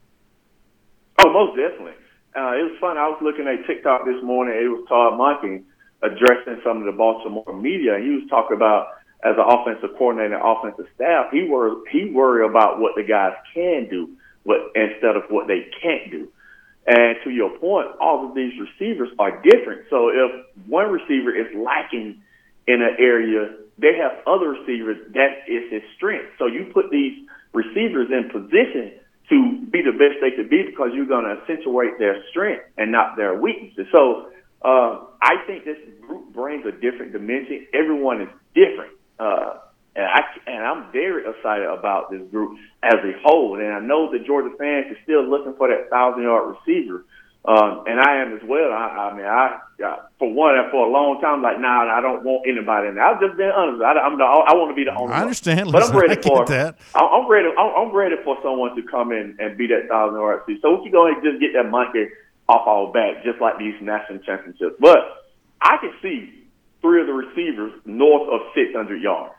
Oh, most definitely. Uh, it was fun. I was looking at TikTok this morning. It was Todd Monken addressing some of the Baltimore media. And he was talking about as an offensive coordinator, offensive staff, he were he worry about what the guys can do, what instead of what they can't do. And to your point, all of these receivers are different. So if one receiver is lacking in an area, they have other receivers that is his strength. So you put these receivers in position to be the best they could be because you're going to accentuate their strength and not their weaknesses. So uh, I think this group brings a different dimension. Everyone is different. Uh, and I and I'm very excited about this group as a whole. And I know the Georgia fans are still looking for that thousand yard receiver. Um, and I am as well. I, I mean, I, I for one, for a long time, like, nah, I don't want anybody in there. I've just been honest. I, I'm the, I want to be the only. I understand, one. but I'm ready for that. I'm ready. I'm, ready for someone to come in and be that thousand yard. So we can go and just get that monkey off our back, just like these national championships. But I can see three of the receivers north of 600 yards.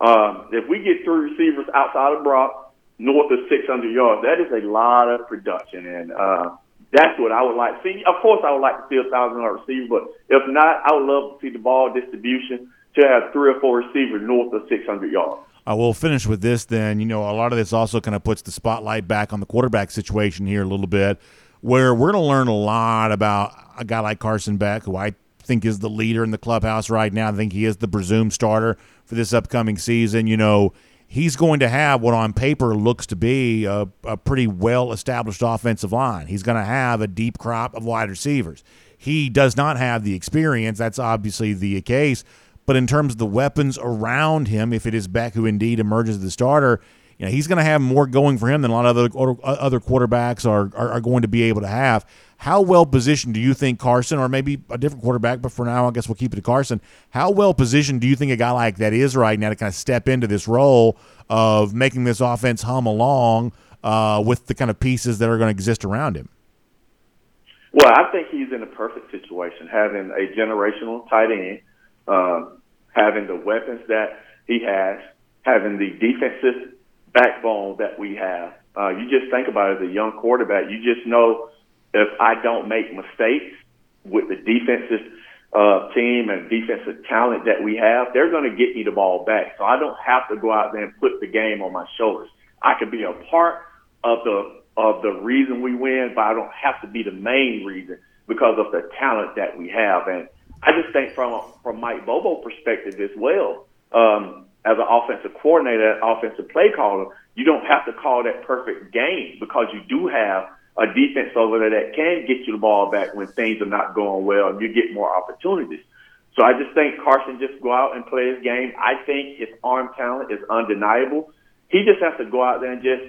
Um, if we get three receivers outside of Brock north of 600 yards, that is a lot of production and. uh that's what I would like to see. Of course, I would like to see a thousand yard receiver, but if not, I would love to see the ball distribution to have three or four receivers north of 600 yards. Uh, I will finish with this then. You know, a lot of this also kind of puts the spotlight back on the quarterback situation here a little bit, where we're going to learn a lot about a guy like Carson Beck, who I think is the leader in the clubhouse right now. I think he is the presumed starter for this upcoming season. You know, he's going to have what on paper looks to be a, a pretty well established offensive line. He's going to have a deep crop of wide receivers. He does not have the experience. That's obviously the case. But in terms of the weapons around him, if it is Beck who indeed emerges as the starter, you know, he's going to have more going for him than a lot of other other quarterbacks are, are, are going to be able to have. How well positioned do you think Carson, or maybe a different quarterback, but for now, I guess we'll keep it to Carson. How well positioned do you think a guy like that is right now to kind of step into this role of making this offense hum along uh, with the kind of pieces that are going to exist around him? Well, I think he's in a perfect situation, having a generational tight end, um, having the weapons that he has, having the defensive backbone that we have. Uh, you just think about it as a young quarterback. You just know if I don't make mistakes with the defensive uh, team and defensive talent that we have, they're going to get me the ball back. So I don't have to go out there and put the game on my shoulders. I could be a part of the of the reason we win, but I don't have to be the main reason because of the talent that we have. And I just think from from Mike Bobo perspective as well, um, as an offensive coordinator, offensive play caller, you don't have to call that perfect game because you do have a defense over there that can get you the ball back when things are not going well and you get more opportunities. So I just think Carson just go out and play his game. I think his arm talent is undeniable. He just has to go out there and just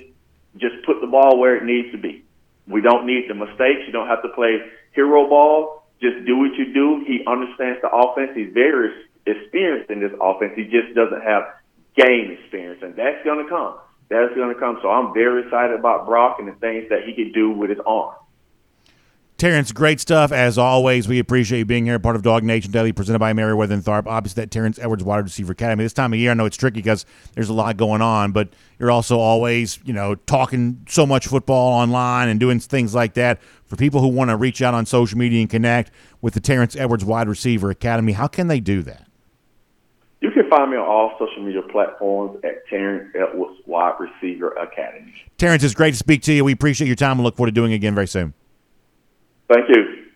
just put the ball where it needs to be. We don't need the mistakes. You don't have to play hero ball. Just do what you do. He understands the offense. He's very experienced in this offense. He just doesn't have game experience, and that's going to come that's going to come. So I'm very excited about Brock and the things that he can do with his arm. Terrence, great stuff as always. We appreciate you being here, part of DawgNation Daily, presented by Meriwether and Tharp. Obviously, that Terrence Edwards Wide Receiver Academy. This time of year, I know it's tricky because there's a lot going on, but you're also always, you know, talking so much football online and doing things like that. For people who want to reach out on social media and connect with the Terrence Edwards Wide Receiver Academy, how can they do that? You can find me on all social media platforms at Terrence Edwards Wide Receiver Academy. Terrence, it's great to speak to you. We appreciate your time and look forward to doing it again very soon. Thank you.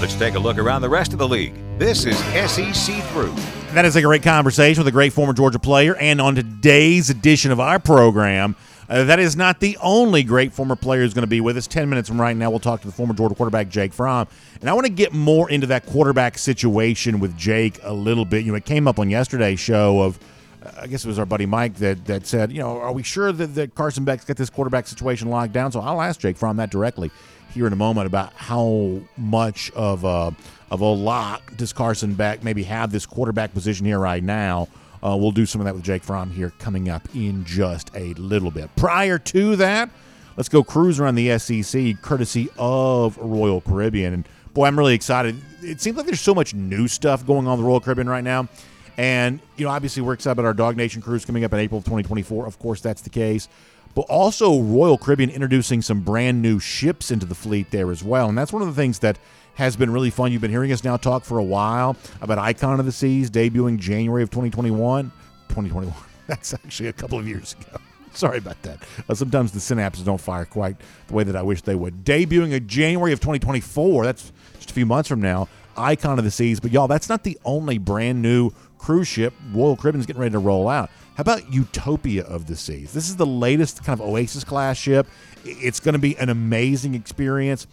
Let's Let's take a look around the rest of the league. This is SEC Through. That is a great conversation with a great former Georgia player. And on today's edition of our program, uh, that is not the only great former player who's going to be with us. 10 minutes from right now, we'll talk to the former Georgia quarterback, Jake Fromm. And I want to get more into that quarterback situation with Jake a little bit. You know, it came up on yesterday's show of, uh, I guess it was our buddy Mike that, that said, you know, are we sure that, that Carson Beck's got this quarterback situation locked down? So I'll ask Jake Fromm that directly here in a moment about how much of a, of a lock does Carson Beck maybe have this quarterback position here right now. Uh, we'll do some of that with Jake Fromm here coming up in just a little bit. Prior to that, let's go cruise around the SEC courtesy of Royal Caribbean. And boy, I'm really excited. It seems like there's so much new stuff going on the Royal Caribbean right now. And, you know, obviously we're excited about our DawgNation cruise coming up in April of 2024. Of course, that's the case. But also Royal Caribbean introducing some brand new ships into the fleet there as well. And that's one of the things that has been really fun. You've been hearing us now talk for a while about Icon of the Seas debuting January of 2021. 2021. That's actually a couple of years ago. Sorry about that. Uh, sometimes the synapses don't fire quite the way that I wish they would. Debuting in January of 2024. That's just a few months from now. Icon of the Seas. But y'all, that's not the only brand new cruise ship Royal Caribbean's getting ready to roll out. How about Utopia of the Seas? This is the latest kind of Oasis class ship. It's going to be an amazing experience.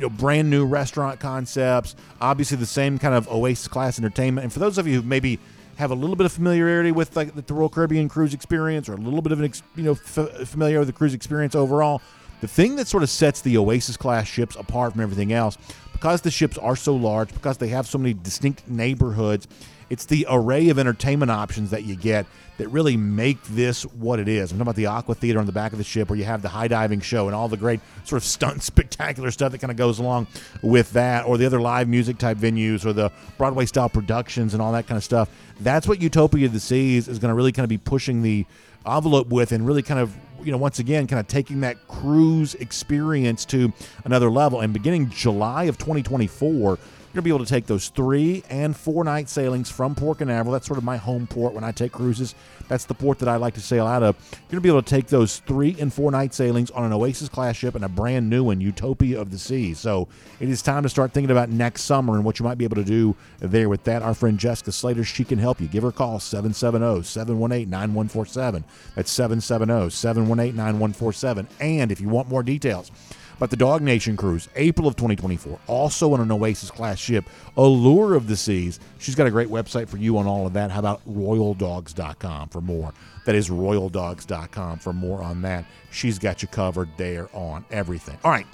You know, brand new restaurant concepts. Obviously, the same kind of Oasis class entertainment. And for those of you who maybe have a little bit of familiarity with like the Royal Caribbean cruise experience, or a little bit of an ex, you know f- familiar with the cruise experience overall, the thing that sort of sets the Oasis class ships apart from everything else, because the ships are so large, because they have so many distinct neighborhoods, it's the array of entertainment options that you get that really make this what it is. I'm talking about the Aqua Theater on the back of the ship where you have the high diving show and all the great sort of stunt spectacular stuff that kind of goes along with that, or the other live music type venues or the Broadway style productions and all that kind of stuff. That's what Utopia of the Seas is going to really kind of be pushing the envelope with and really kind of you know once again kind of taking that cruise experience to another level and beginning July of 2024 you're going to be able to take those three and four night sailings from Port Canaveral. That's sort of my home port when I take cruises. That's the port that I like to sail out of. You're going to be able to take those three and four night sailings on an Oasis class ship and a brand new one, Utopia of the Sea. So it is time to start thinking about next summer and what you might be able to do there with that. Our friend Jessica Slater, she can help you. Give her a call, 770 718 9147. That's 770 718 9147. And if you want more details, but the DawgNation cruise, April of 2024, also on an Oasis class ship, Allure of the Seas. She's got a great website for you on all of that. How about royaldogs.com for more? That is royaldogs.com for more on that. She's got you covered there on everything. All right.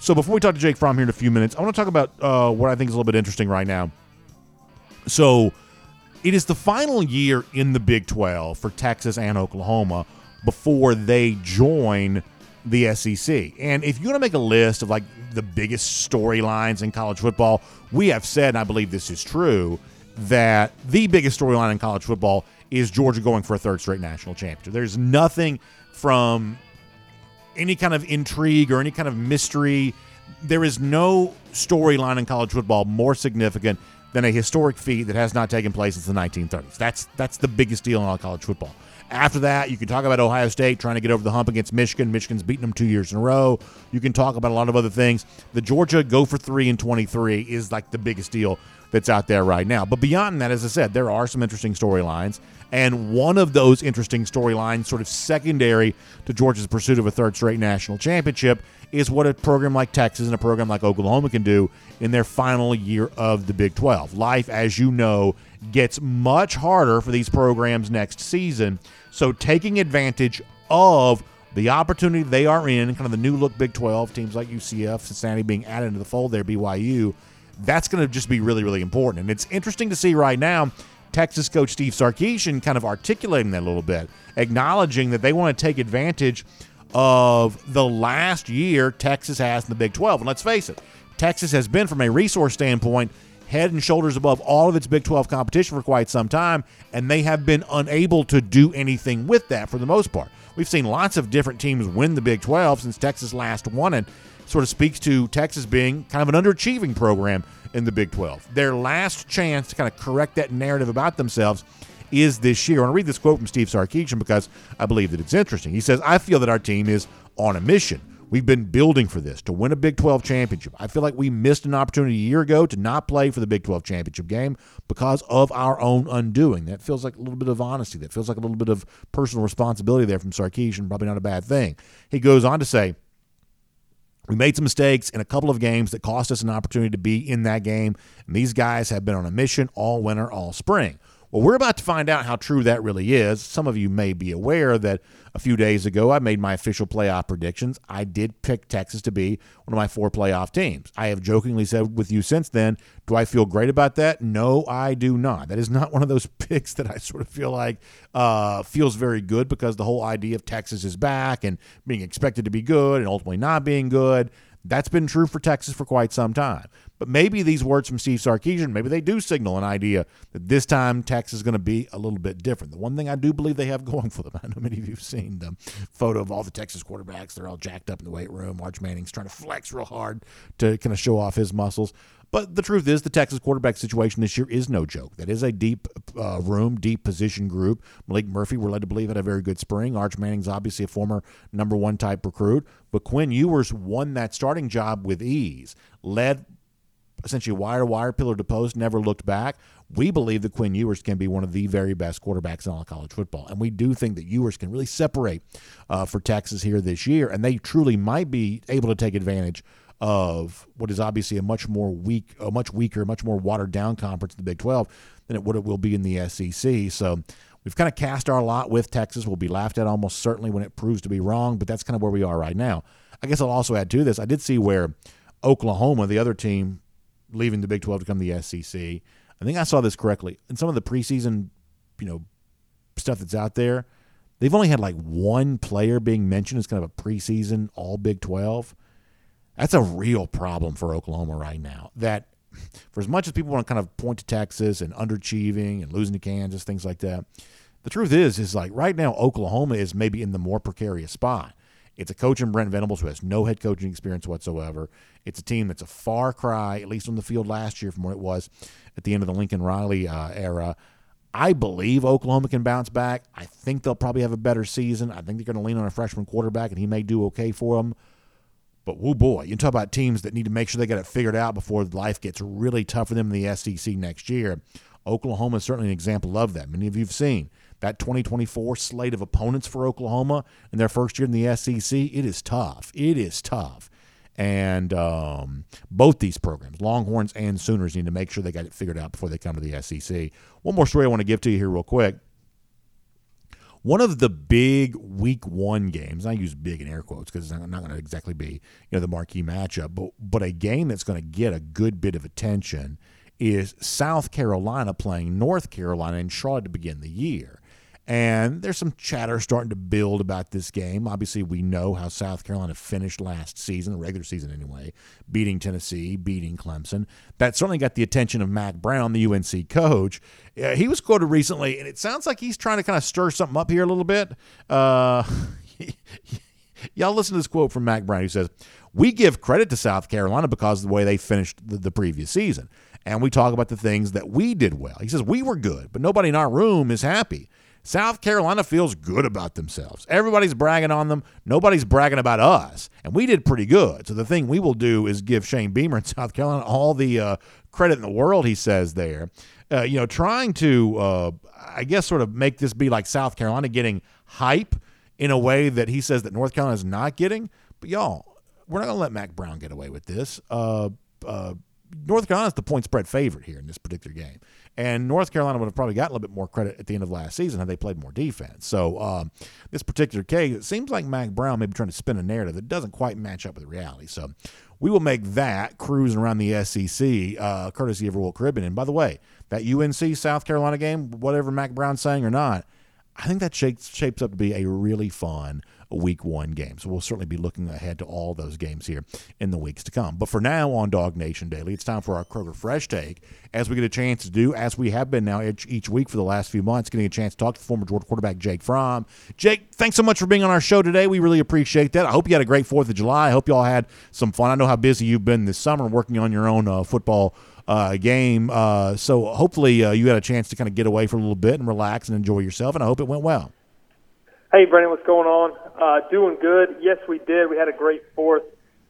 So before we talk to Jake Fromm here in a few minutes, I want to talk about uh, what I think is a little bit interesting right now. So it is the final year in the Big 12 for Texas and Oklahoma before they join the SEC. And if you want to make a list of like the biggest storylines in college football, we have said, and I believe this is true, that the biggest storyline in college football is Georgia going for a third straight national championship. There's nothing from any kind of intrigue or any kind of mystery. There is no storyline in college football more significant than a historic feat that has not taken place since the 1930s. That's that's the biggest deal in all college football. After that, you can talk about Ohio State trying to get over the hump against Michigan. Michigan's beaten them two years in a row. You can talk about a lot of other things. The Georgia go for three in 23 is like the biggest deal that's out there right now. But beyond that, as I said, there are some interesting storylines. And one of those interesting storylines, sort of secondary to Georgia's pursuit of a third straight national championship, is what a program like Texas and a program like Oklahoma can do in their final year of the Big 12. Life, as you know, gets much harder for these programs next season so taking advantage of the opportunity they are in, kind of the new look Big 12 teams like UCF, Cincinnati being added into the fold there, BYU, that's going to just be really, really important. And it's interesting to see right now Texas coach Steve Sarkisian kind of articulating that a little bit, acknowledging that they want to take advantage of the last year Texas has in the Big 12. And let's face it, Texas has been, from a resource standpoint, head and shoulders above all of its Big 12 competition for quite some time, and they have been unable to do anything with that for the most part. We've seen lots of different teams win the Big 12 since Texas last won it. Sort of speaks to Texas being kind of an underachieving program in the Big 12. Their last chance to kind of correct that narrative about themselves is this year. I want to read this quote from Steve Sarkisian because I believe that it's interesting. He says, I feel that our team is on a mission We've been building for this to win a Big 12 championship. I feel like we missed an opportunity a year ago to not play for the Big 12 championship game because of our own undoing. That feels like a little bit of honesty. That feels like a little bit of personal responsibility there from Sarkisian. Probably not a bad thing. He goes on to say, we made some mistakes in a couple of games that cost us an opportunity to be in that game. And these guys have been on a mission all winter, all spring. Well, we're about to find out how true that really is. Some of you may be aware that a few days ago I made my official playoff predictions. I did pick Texas to be one of my four playoff teams. I have jokingly said with you since then, do I feel great about that? No, I do not. That is not one of those picks that I sort of feel like uh, feels very good because the whole idea of Texas is back and being expected to be good and ultimately not being good. That's been true for Texas for quite some time. But maybe these words from Steve Sarkisian, maybe they do signal an idea that this time Texas is going to be a little bit different. The one thing I do believe they have going for them, I know many of you have seen the photo of all the Texas quarterbacks. They're all jacked up in the weight room. Arch Manning's trying to flex real hard to kind of show off his muscles. But the truth is, the Texas quarterback situation this year is no joke. That is a deep uh, room, deep position group. Maalik Murphy, we're led to believe, had a very good spring. Arch Manning's obviously a former number one type recruit. But Quinn Ewers won that starting job with ease, led essentially wire to wire, pillar to post, never looked back. We believe that Quinn Ewers can be one of the very best quarterbacks in all college football. And we do think that Ewers can really separate uh, for Texas here this year. And they truly might be able to take advantage of what is obviously a much more weak, a much weaker, much more watered down conference in the Big 12 than it, what it will be in the SEC. So we've kind of cast our lot with Texas. We'll be laughed at almost certainly when it proves to be wrong, but that's kind of where we are right now. I guess I'll also add to this. I did see where Oklahoma, the other team, leaving the Big 12 to come to the SEC. I think I saw this correctly. In some of the preseason, you know, stuff that's out there, they've only had like one player being mentioned as kind of a preseason All Big 12. That's a real problem for Oklahoma right now. That for as much as people want to kind of point to Texas and underachieving and losing to Kansas, things like that, the truth is, is like right now Oklahoma is maybe in the more precarious spot. It's a coach in Brent Venables who has no head coaching experience whatsoever. It's a team that's a far cry, at least on the field last year, from what it was at the end of the Lincoln Riley uh, era. I believe Oklahoma can bounce back. I think they'll probably have a better season. I think they're going to lean on a freshman quarterback, and he may do okay for them. But whoa, boy, you talk about teams that need to make sure they got it figured out before life gets really tough for them in the SEC next year. Oklahoma is certainly an example of that. Many of you have seen that 2024 slate of opponents for Oklahoma in their first year in the SEC. It is tough. It is tough. And um, both these programs, Longhorns and Sooners, need to make sure they got it figured out before they come to the SEC. One more story I want to give to you here, real quick. One of the big week one games, I use big in air quotes because it's not going to exactly be you know the marquee matchup, but but a game that's going to get a good bit of attention is South Carolina playing North Carolina in Charlotte to begin the year. And there's some chatter starting to build about this game. Obviously, we know how South Carolina finished last season, the regular season anyway, beating Tennessee, beating Clemson. That certainly got the attention of Mack Brown, the UNC coach. He was quoted recently, and it sounds like he's trying to kind of stir something up here a little bit. Uh, y'all listen to this quote from Mack Brown, who says, We give credit to South Carolina because of the way they finished the, the previous season. And we talk about the things that we did well. He says, We were good, but nobody in our room is happy. South Carolina feels good about themselves. Everybody's bragging on them. Nobody's bragging about us. And we did pretty good. So the thing we will do is give Shane Beamer in South Carolina all the uh, credit in the world, he says there. Uh, you know, trying to, uh, I guess, sort of make this be like South Carolina getting hype in a way that he says that North Carolina is not getting. But y'all, we're not going to let Mack Brown get away with this. Uh, uh, North Carolina is the point spread favorite here in this particular game. And North Carolina would have probably got a little bit more credit at the end of last season had they played more defense. So um, this particular case, it seems like Mack Brown may be trying to spin a narrative that doesn't quite match up with reality. So we will make that cruising around the SEC uh, courtesy of Royal Caribbean. And by the way, that UNC South Carolina game, whatever Mack Brown's saying or not, I think that shapes, shapes up to be a really fun week one game. So we'll certainly be looking ahead to all those games here in the weeks to come. But for now on DawgNation Daily, it's time for our Kroger Fresh Take as we get a chance to do, as we have been now each, each week for the last few months, getting a chance to talk to former Georgia quarterback Jake Fromm. Jake, thanks so much for being on our show today. We really appreciate that. I hope you had a great 4th of July. I hope you all had some fun. I know how busy you've been this summer working on your own uh, football uh, game. Uh, so hopefully uh, you had a chance to kind of get away for a little bit and relax and enjoy yourself, and I hope it went well. Hey, Brennan, what's going on? Uh, doing good. Yes, we did. We had a great fourth.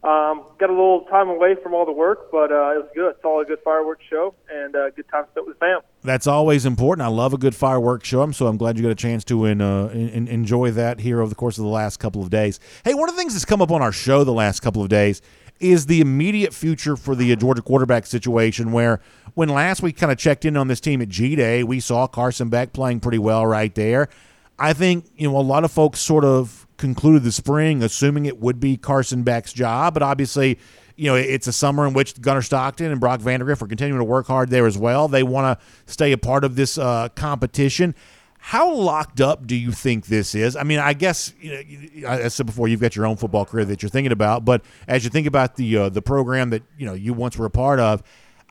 Um, got a little time away from all the work, but uh, it was good. It's all a good fireworks show and uh, good time spent with fam. That's always important. I love a good fireworks show, so I'm glad you got a chance to in, uh, in, enjoy that here over the course of the last couple of days. Hey, one of the things that's come up on our show the last couple of days is the immediate future for the Georgia quarterback situation. Where when last we kind of checked in on this team at G Day, we saw Carson Beck playing pretty well right there. I think you know a lot of folks sort of concluded the spring assuming it would be Carson Beck's job, but obviously, you know, it's a summer in which Gunnar Stockton and Brock Vandagriff are continuing to work hard there as well. They want to stay a part of this uh, competition. How locked up do you think this is? I mean, I guess you know, I said before, you've got your own football career that you're thinking about, but as you think about the uh, the program that you know you once were a part of,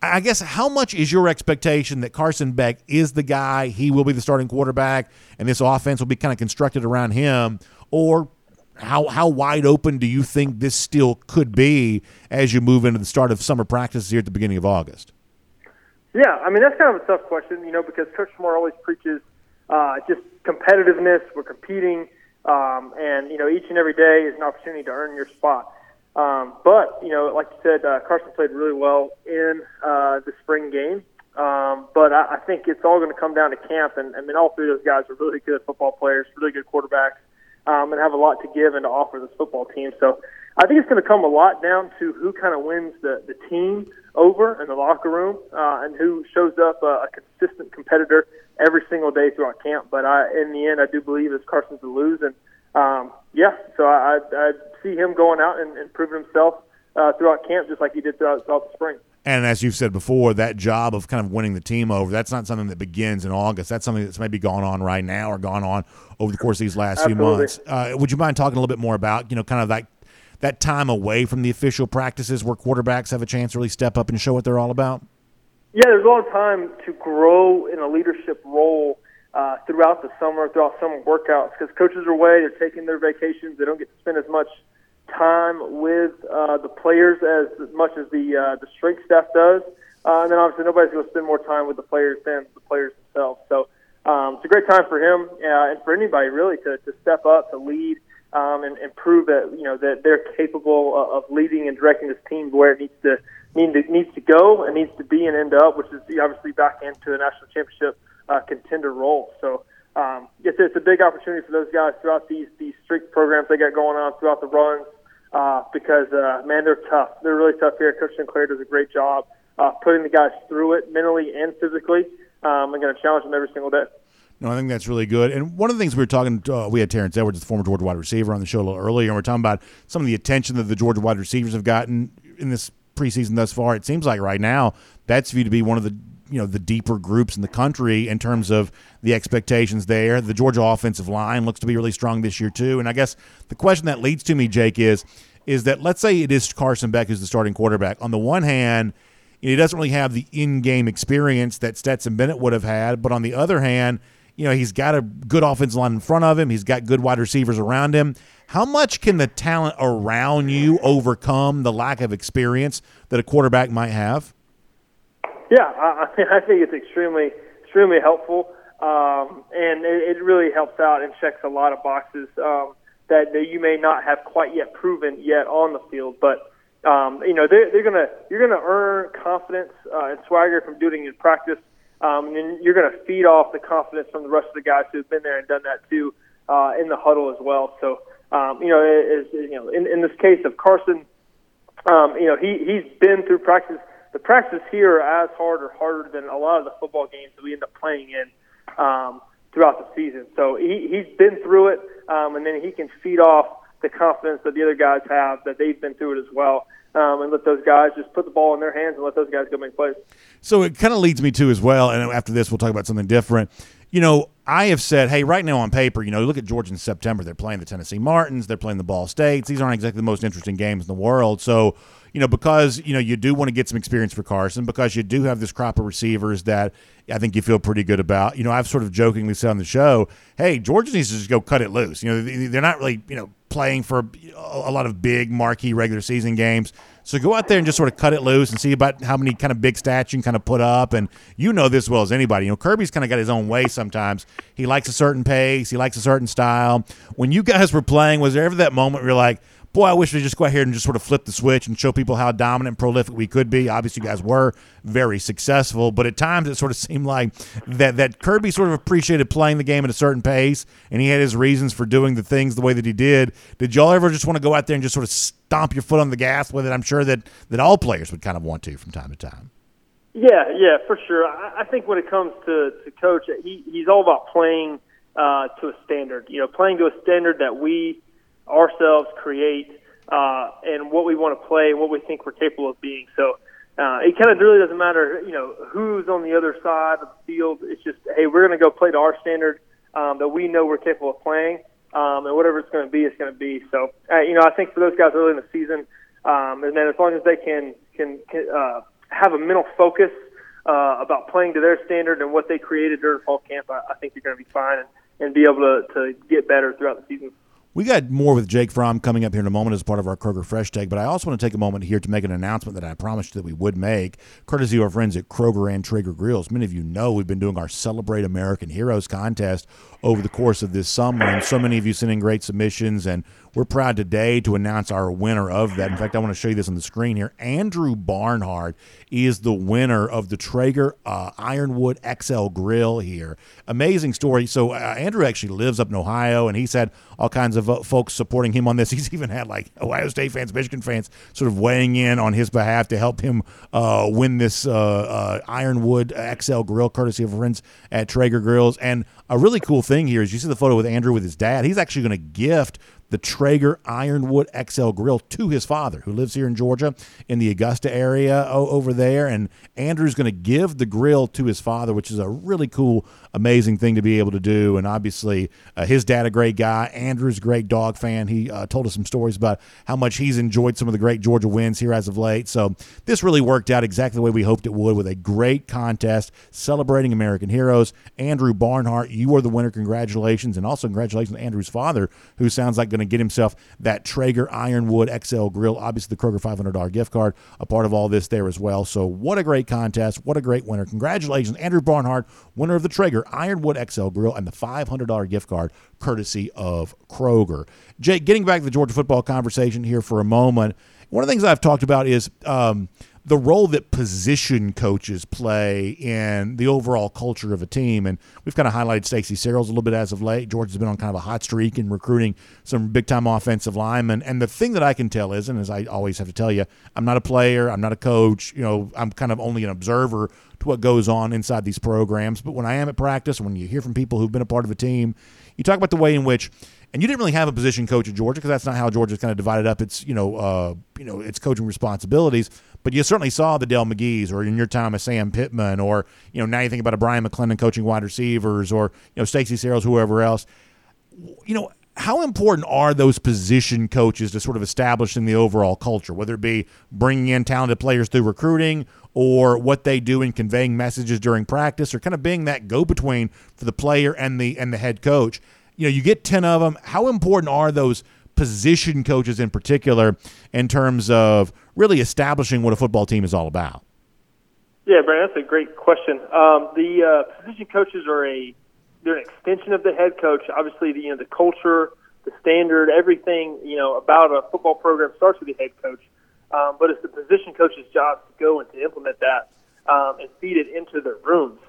I guess how much is your expectation that Carson Beck is the guy? He will be the starting quarterback, and this offense will be kind of constructed around him, or how how wide open do you think this still could be as you move into the start of summer practices here at the beginning of August? Yeah, I mean that's kind of a tough question, you know, because Coach Moore always preaches uh, just competitiveness. We're competing, um, and you know each and every day is an opportunity to earn your spot. Um, but you know, like you said, uh, Carson played really well in uh, the spring game. Um, but I, I think it's all going to come down to camp, and I mean, all three of those guys are really good football players, really good quarterbacks um, and have a lot to give and to offer this football team. So I think it's going to come a lot down to who kind of wins the, the team over in the locker room uh, and who shows up a, a consistent competitor every single day throughout camp. But I, in the end, I do believe it's Carson to lose. And um, yeah, so I, I, I see him going out and, and proving himself uh, throughout camp just like he did throughout, throughout the spring. And as you've said before, that job of kind of winning the team over, that's not something that begins in August. That's something that's maybe gone on right now or gone on over the course of these last Absolutely. few months. Uh, would you mind talking a little bit more about, you know, kind of that that time away from the official practices where quarterbacks have a chance to really step up and show what they're all about? Yeah, there's a lot of time to grow in a leadership role uh, throughout the summer, throughout summer workouts, because coaches are away, they're taking their vacations, they don't get to spend as much – time with uh, the players as, much as the uh, the strength staff does. Uh, and then obviously nobody's going to spend more time with the players than the players themselves. So um, it's a great time for him uh, and for anybody really to, to step up, to lead, um, and, and prove that you know that they're capable of leading and directing this team where it needs to need to, needs to go and needs to be and end up, which is obviously back into a national championship uh, contender role. So um, it's, it's a big opportunity for those guys throughout these these strength programs they got going on throughout the runs uh, because uh, man, they're tough. They're really tough here. Coach Sinclair does a great job uh, putting the guys through it mentally and physically. Um, I'm going to challenge them every single day. No, I think that's really good. And one of the things we were talking, uh, we had Terrence Edwards, the former Georgia wide receiver, on the show a little earlier, and we are talking about some of the attention that the Georgia wide receivers have gotten in this preseason thus far. It seems like right now that's viewed to be one of the you know the deeper groups in the country in terms of the expectations there. The Georgia offensive line looks to be really strong this year too. And I guess the question that leads to me, Jake, is is that let's say it is Carson Beck who's the starting quarterback. On the one hand, he doesn't really have the in-game experience that Stetson Bennett would have had, but on the other hand, you know he's got a good offensive line in front of him. He's got good wide receivers around him. How much can the talent around you overcome the lack of experience that a quarterback might have? Yeah, I, I think it's extremely, extremely helpful, um, and it, it really helps out and checks a lot of boxes um, that, that you may not have quite yet proven yet on the field. But um, you know, they're, they're gonna you're gonna earn confidence uh, and swagger from doing it in practice, um, and you're gonna feed off the confidence from the rest of the guys who've been there and done that too uh, in the huddle as well. So um, you know, is you know, in, in this case of Carson, um, you know, he he's been through practice the practice here are as hard or harder than a lot of the football games that we end up playing in um, throughout the season. So he, he's been through it, um, and then he can feed off the confidence that the other guys have that they've been through it as well. Um, and let those guys just put the ball in their hands and let those guys go make plays. So it kind of leads me to as well, and after this we'll talk about something different. You know, I have said, hey, right now on paper, you know, look at Georgia in September. They're playing the Tennessee Martins. They're playing the Ball States. These aren't exactly the most interesting games in the world. So you know, because you know you do want to get some experience for Carson, because you do have this crop of receivers that I think you feel pretty good about. You know, I've sort of jokingly said on the show, "Hey, Georgia needs to just go cut it loose." You know, they're not really you know playing for a lot of big marquee regular season games. So go out there and just sort of cut it loose and see about how many kind of big stats you can kind of put up. And you know this well as anybody. You know, Kirby's kind of got his own way sometimes. He likes a certain pace, he likes a certain style. When you guys were playing, was there ever that moment where you're like, boy, I wish we just go out here and just sort of flip the switch and show people how dominant and prolific we could be. Obviously, you guys were very successful, but at times it sort of seemed like that that Kirby sort of appreciated playing the game at a certain pace, and he had his reasons for doing the things the way that he did. Did y'all ever just want to go out there and just sort of stomp your foot on the gas with it? I'm sure that that all players would kind of want to from time to time. Yeah, yeah, for sure. I, I think when it comes to to coach, he he's all about playing uh, to a standard. You know, playing to a standard that we ourselves create uh, and what we want to play and what we think we're capable of being. So uh, it kind of really doesn't matter, you know, who's on the other side of the field. It's just, hey, we're going to go play to our standard um, that we know we're capable of playing, um, and whatever it's going to be, it's going to be. So, uh, you know, I think for those guys early in the season, um, and then as long as they can can, can uh, have a mental focus uh, about playing to their standard and what they created during fall camp, I, I think you're going to be fine and, and be able to, to get better throughout the season. We got more with Jake Fromm coming up here in a moment as part of our Kroger Fresh Take, but I also want to take a moment here to make an announcement that I promised that we would make, courtesy of our friends at Kroger and Traeger Grills. Many of you know we've been doing our Celebrate American Heroes contest over the course of this summer, and so many of you sent in great submissions, and we're proud today to announce our winner of that. In fact, I want to show you this on the screen here. Andrew Barnhart is the winner of the Traeger uh, Ironwood XL Grill here. Amazing story. So, uh, Andrew actually lives up in Ohio, and he's had all kinds of uh, folks supporting him on this. He's even had like Ohio State fans, Michigan fans sort of weighing in on his behalf to help him uh, win this uh, uh, Ironwood XL Grill, courtesy of friends at Traeger Grills. And a really cool thing here is you see the photo with Andrew with his dad. He's actually going to gift the Traeger Ironwood XL grill to his father, who lives here in Georgia in the Augusta area over there. And Andrew's going to give the grill to his father, which is a really cool, amazing thing to be able to do. And obviously, uh, his dad, a great guy. Andrew's a great dog fan. He uh, told us some stories about how much he's enjoyed some of the great Georgia wins here as of late. So this really worked out exactly the way we hoped it would with a great contest celebrating American heroes. Andrew Barnhart, you are the winner. Congratulations. And also, congratulations to Andrew's father, who sounds like going to get himself that Traeger Ironwood XL grill. Obviously, the Kroger $500 gift card, a part of all this there as well. So, what a great contest. What a great winner. Congratulations, Andrew Barnhart, winner of the Traeger Ironwood XL grill and the $500 gift card, courtesy of Kroger. Jake, getting back to the Georgia football conversation here for a moment, one of the things I've talked about is. Um, the role that position coaches play in the overall culture of a team. And we've kind of highlighted Stacy Searels a little bit as of late. Georgia's been on kind of a hot streak in recruiting some big time offensive linemen. And the thing that I can tell is, and as I always have to tell you, I'm not a player, I'm not a coach, you know, I'm kind of only an observer to what goes on inside these programs. But when I am at practice, when you hear from people who've been a part of a team, you talk about the way in which and you didn't really have a position coach at Georgia because that's not how Georgia's kind of divided up its you know uh, you know its coaching responsibilities. But you certainly saw the Dell McGee's, or in your time as Sam Pittman, or you know now you think about a Bryan McClendon coaching wide receivers, or you know Stacy Searels, whoever else. You know how important are those position coaches to sort of establishing the overall culture, whether it be bringing in talented players through recruiting or what they do in conveying messages during practice, or kind of being that go-between for the player and the and the head coach. You know, you get ten of them. How important are those? position coaches in particular in terms of really establishing what a football team is all about? Yeah, Brandon, that's a great question. Um, the uh, position coaches are a they're an extension of the head coach. Obviously, the you know the culture, the standard, everything you know about a football program starts with the head coach. Um, but it's the position coach's job to go and to implement that um, and feed it into their rooms.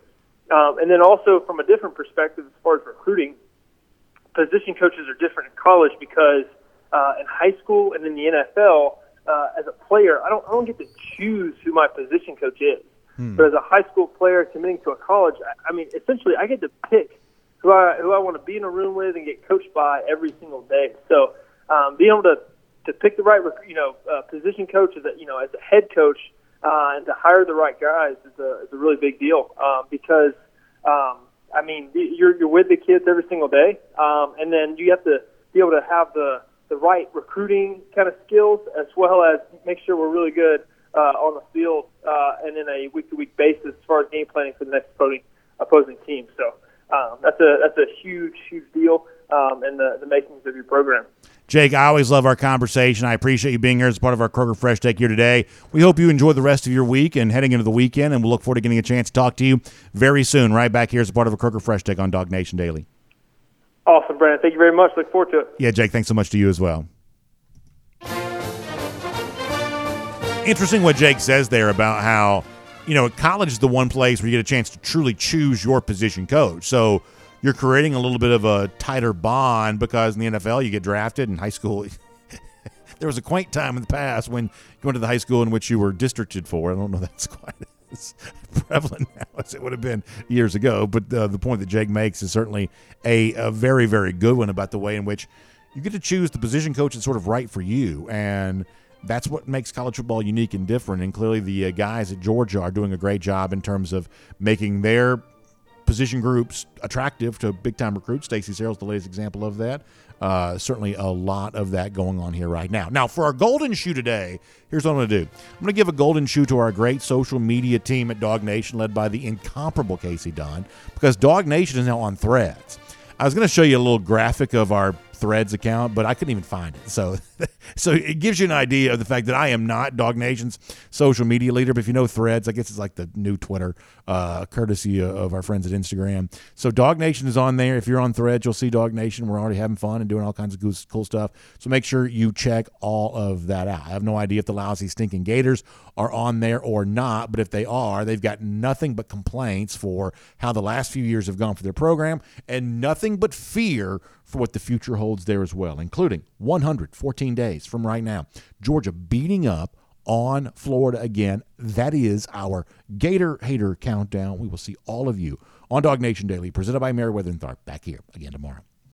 Um, and then also from a different perspective, as far as recruiting, position coaches are different in college because uh, in high school and in the NFL, uh, as a player, I don't I don't get to choose who my position coach is. Hmm. But as a high school player committing to a college, I, I mean, essentially, I get to pick who I who I want to be in a room with and get coached by every single day. So um, being able to to pick the right you know uh, position coach as a you know as a head coach uh, and to hire the right guys is a is a really big deal uh, because um, I mean you're you're with the kids every single day, um, and then you have to be able to have the the right recruiting kind of skills as well as make sure we're really good uh, on the field uh, and in a week to week basis as far as game planning for the next opposing opposing team. So um, that's a that's a huge huge deal. um, and the, the makings of your program. Jake, I always love our conversation. I appreciate you being here as part of our Kroger Fresh Take here today. We hope you enjoy the rest of your week and heading into the weekend, and we'll look forward to getting a chance to talk to you very soon, right back here as part of a Kroger Fresh Take on DawgNation Daily. Awesome, Brandon. Thank you very much. Look forward to it. Yeah, Jake, thanks so much to you as well. Interesting what Jake says there about how, you know, college is the one place where you get a chance to truly choose your position coach. So you're creating a little bit of a tighter bond because in the NFL you get drafted in high school. there was a quaint time in the past when you went to the high school in which you were districted for. I don't know that's quite as prevalent now as it would have been years ago. But uh, the point that Jake makes is certainly a, a very, very good one about the way in which you get to choose the position coach that's sort of right for you. And – that's what makes college football unique and different. And clearly, the uh, guys at Georgia are doing a great job in terms of making their position groups attractive to big time recruits. Stacy Searels, the latest example of that. Uh, certainly, a lot of that going on here right now. Now, for our golden shoe today, here's what I'm going to do I'm going to give a golden shoe to our great social media team at DawgNation, led by the incomparable Casey Don, because DawgNation is now on threads. I was going to show you a little graphic of our Threads account, but I couldn't even find it. So, so it gives you an idea of the fact that I am not DawgNation's social media leader. But if you know Threads, I guess it's like the new Twitter, uh, courtesy of our friends at Instagram. So DawgNation is on there. If you're on Threads, you'll see DawgNation. We're already having fun and doing all kinds of cool stuff. So make sure you check all of that out. I have no idea if the lousy stinking Gators are on there or not, but if they are, they've got nothing but complaints for how the last few years have gone for their program and nothing but fear for what the future holds there as well, including 114 days from right now. Georgia beating up on Florida again. That is our Gator Hater Countdown. We will see all of you on DawgNation Daily, presented by Meriwether and Tharp, back here again tomorrow.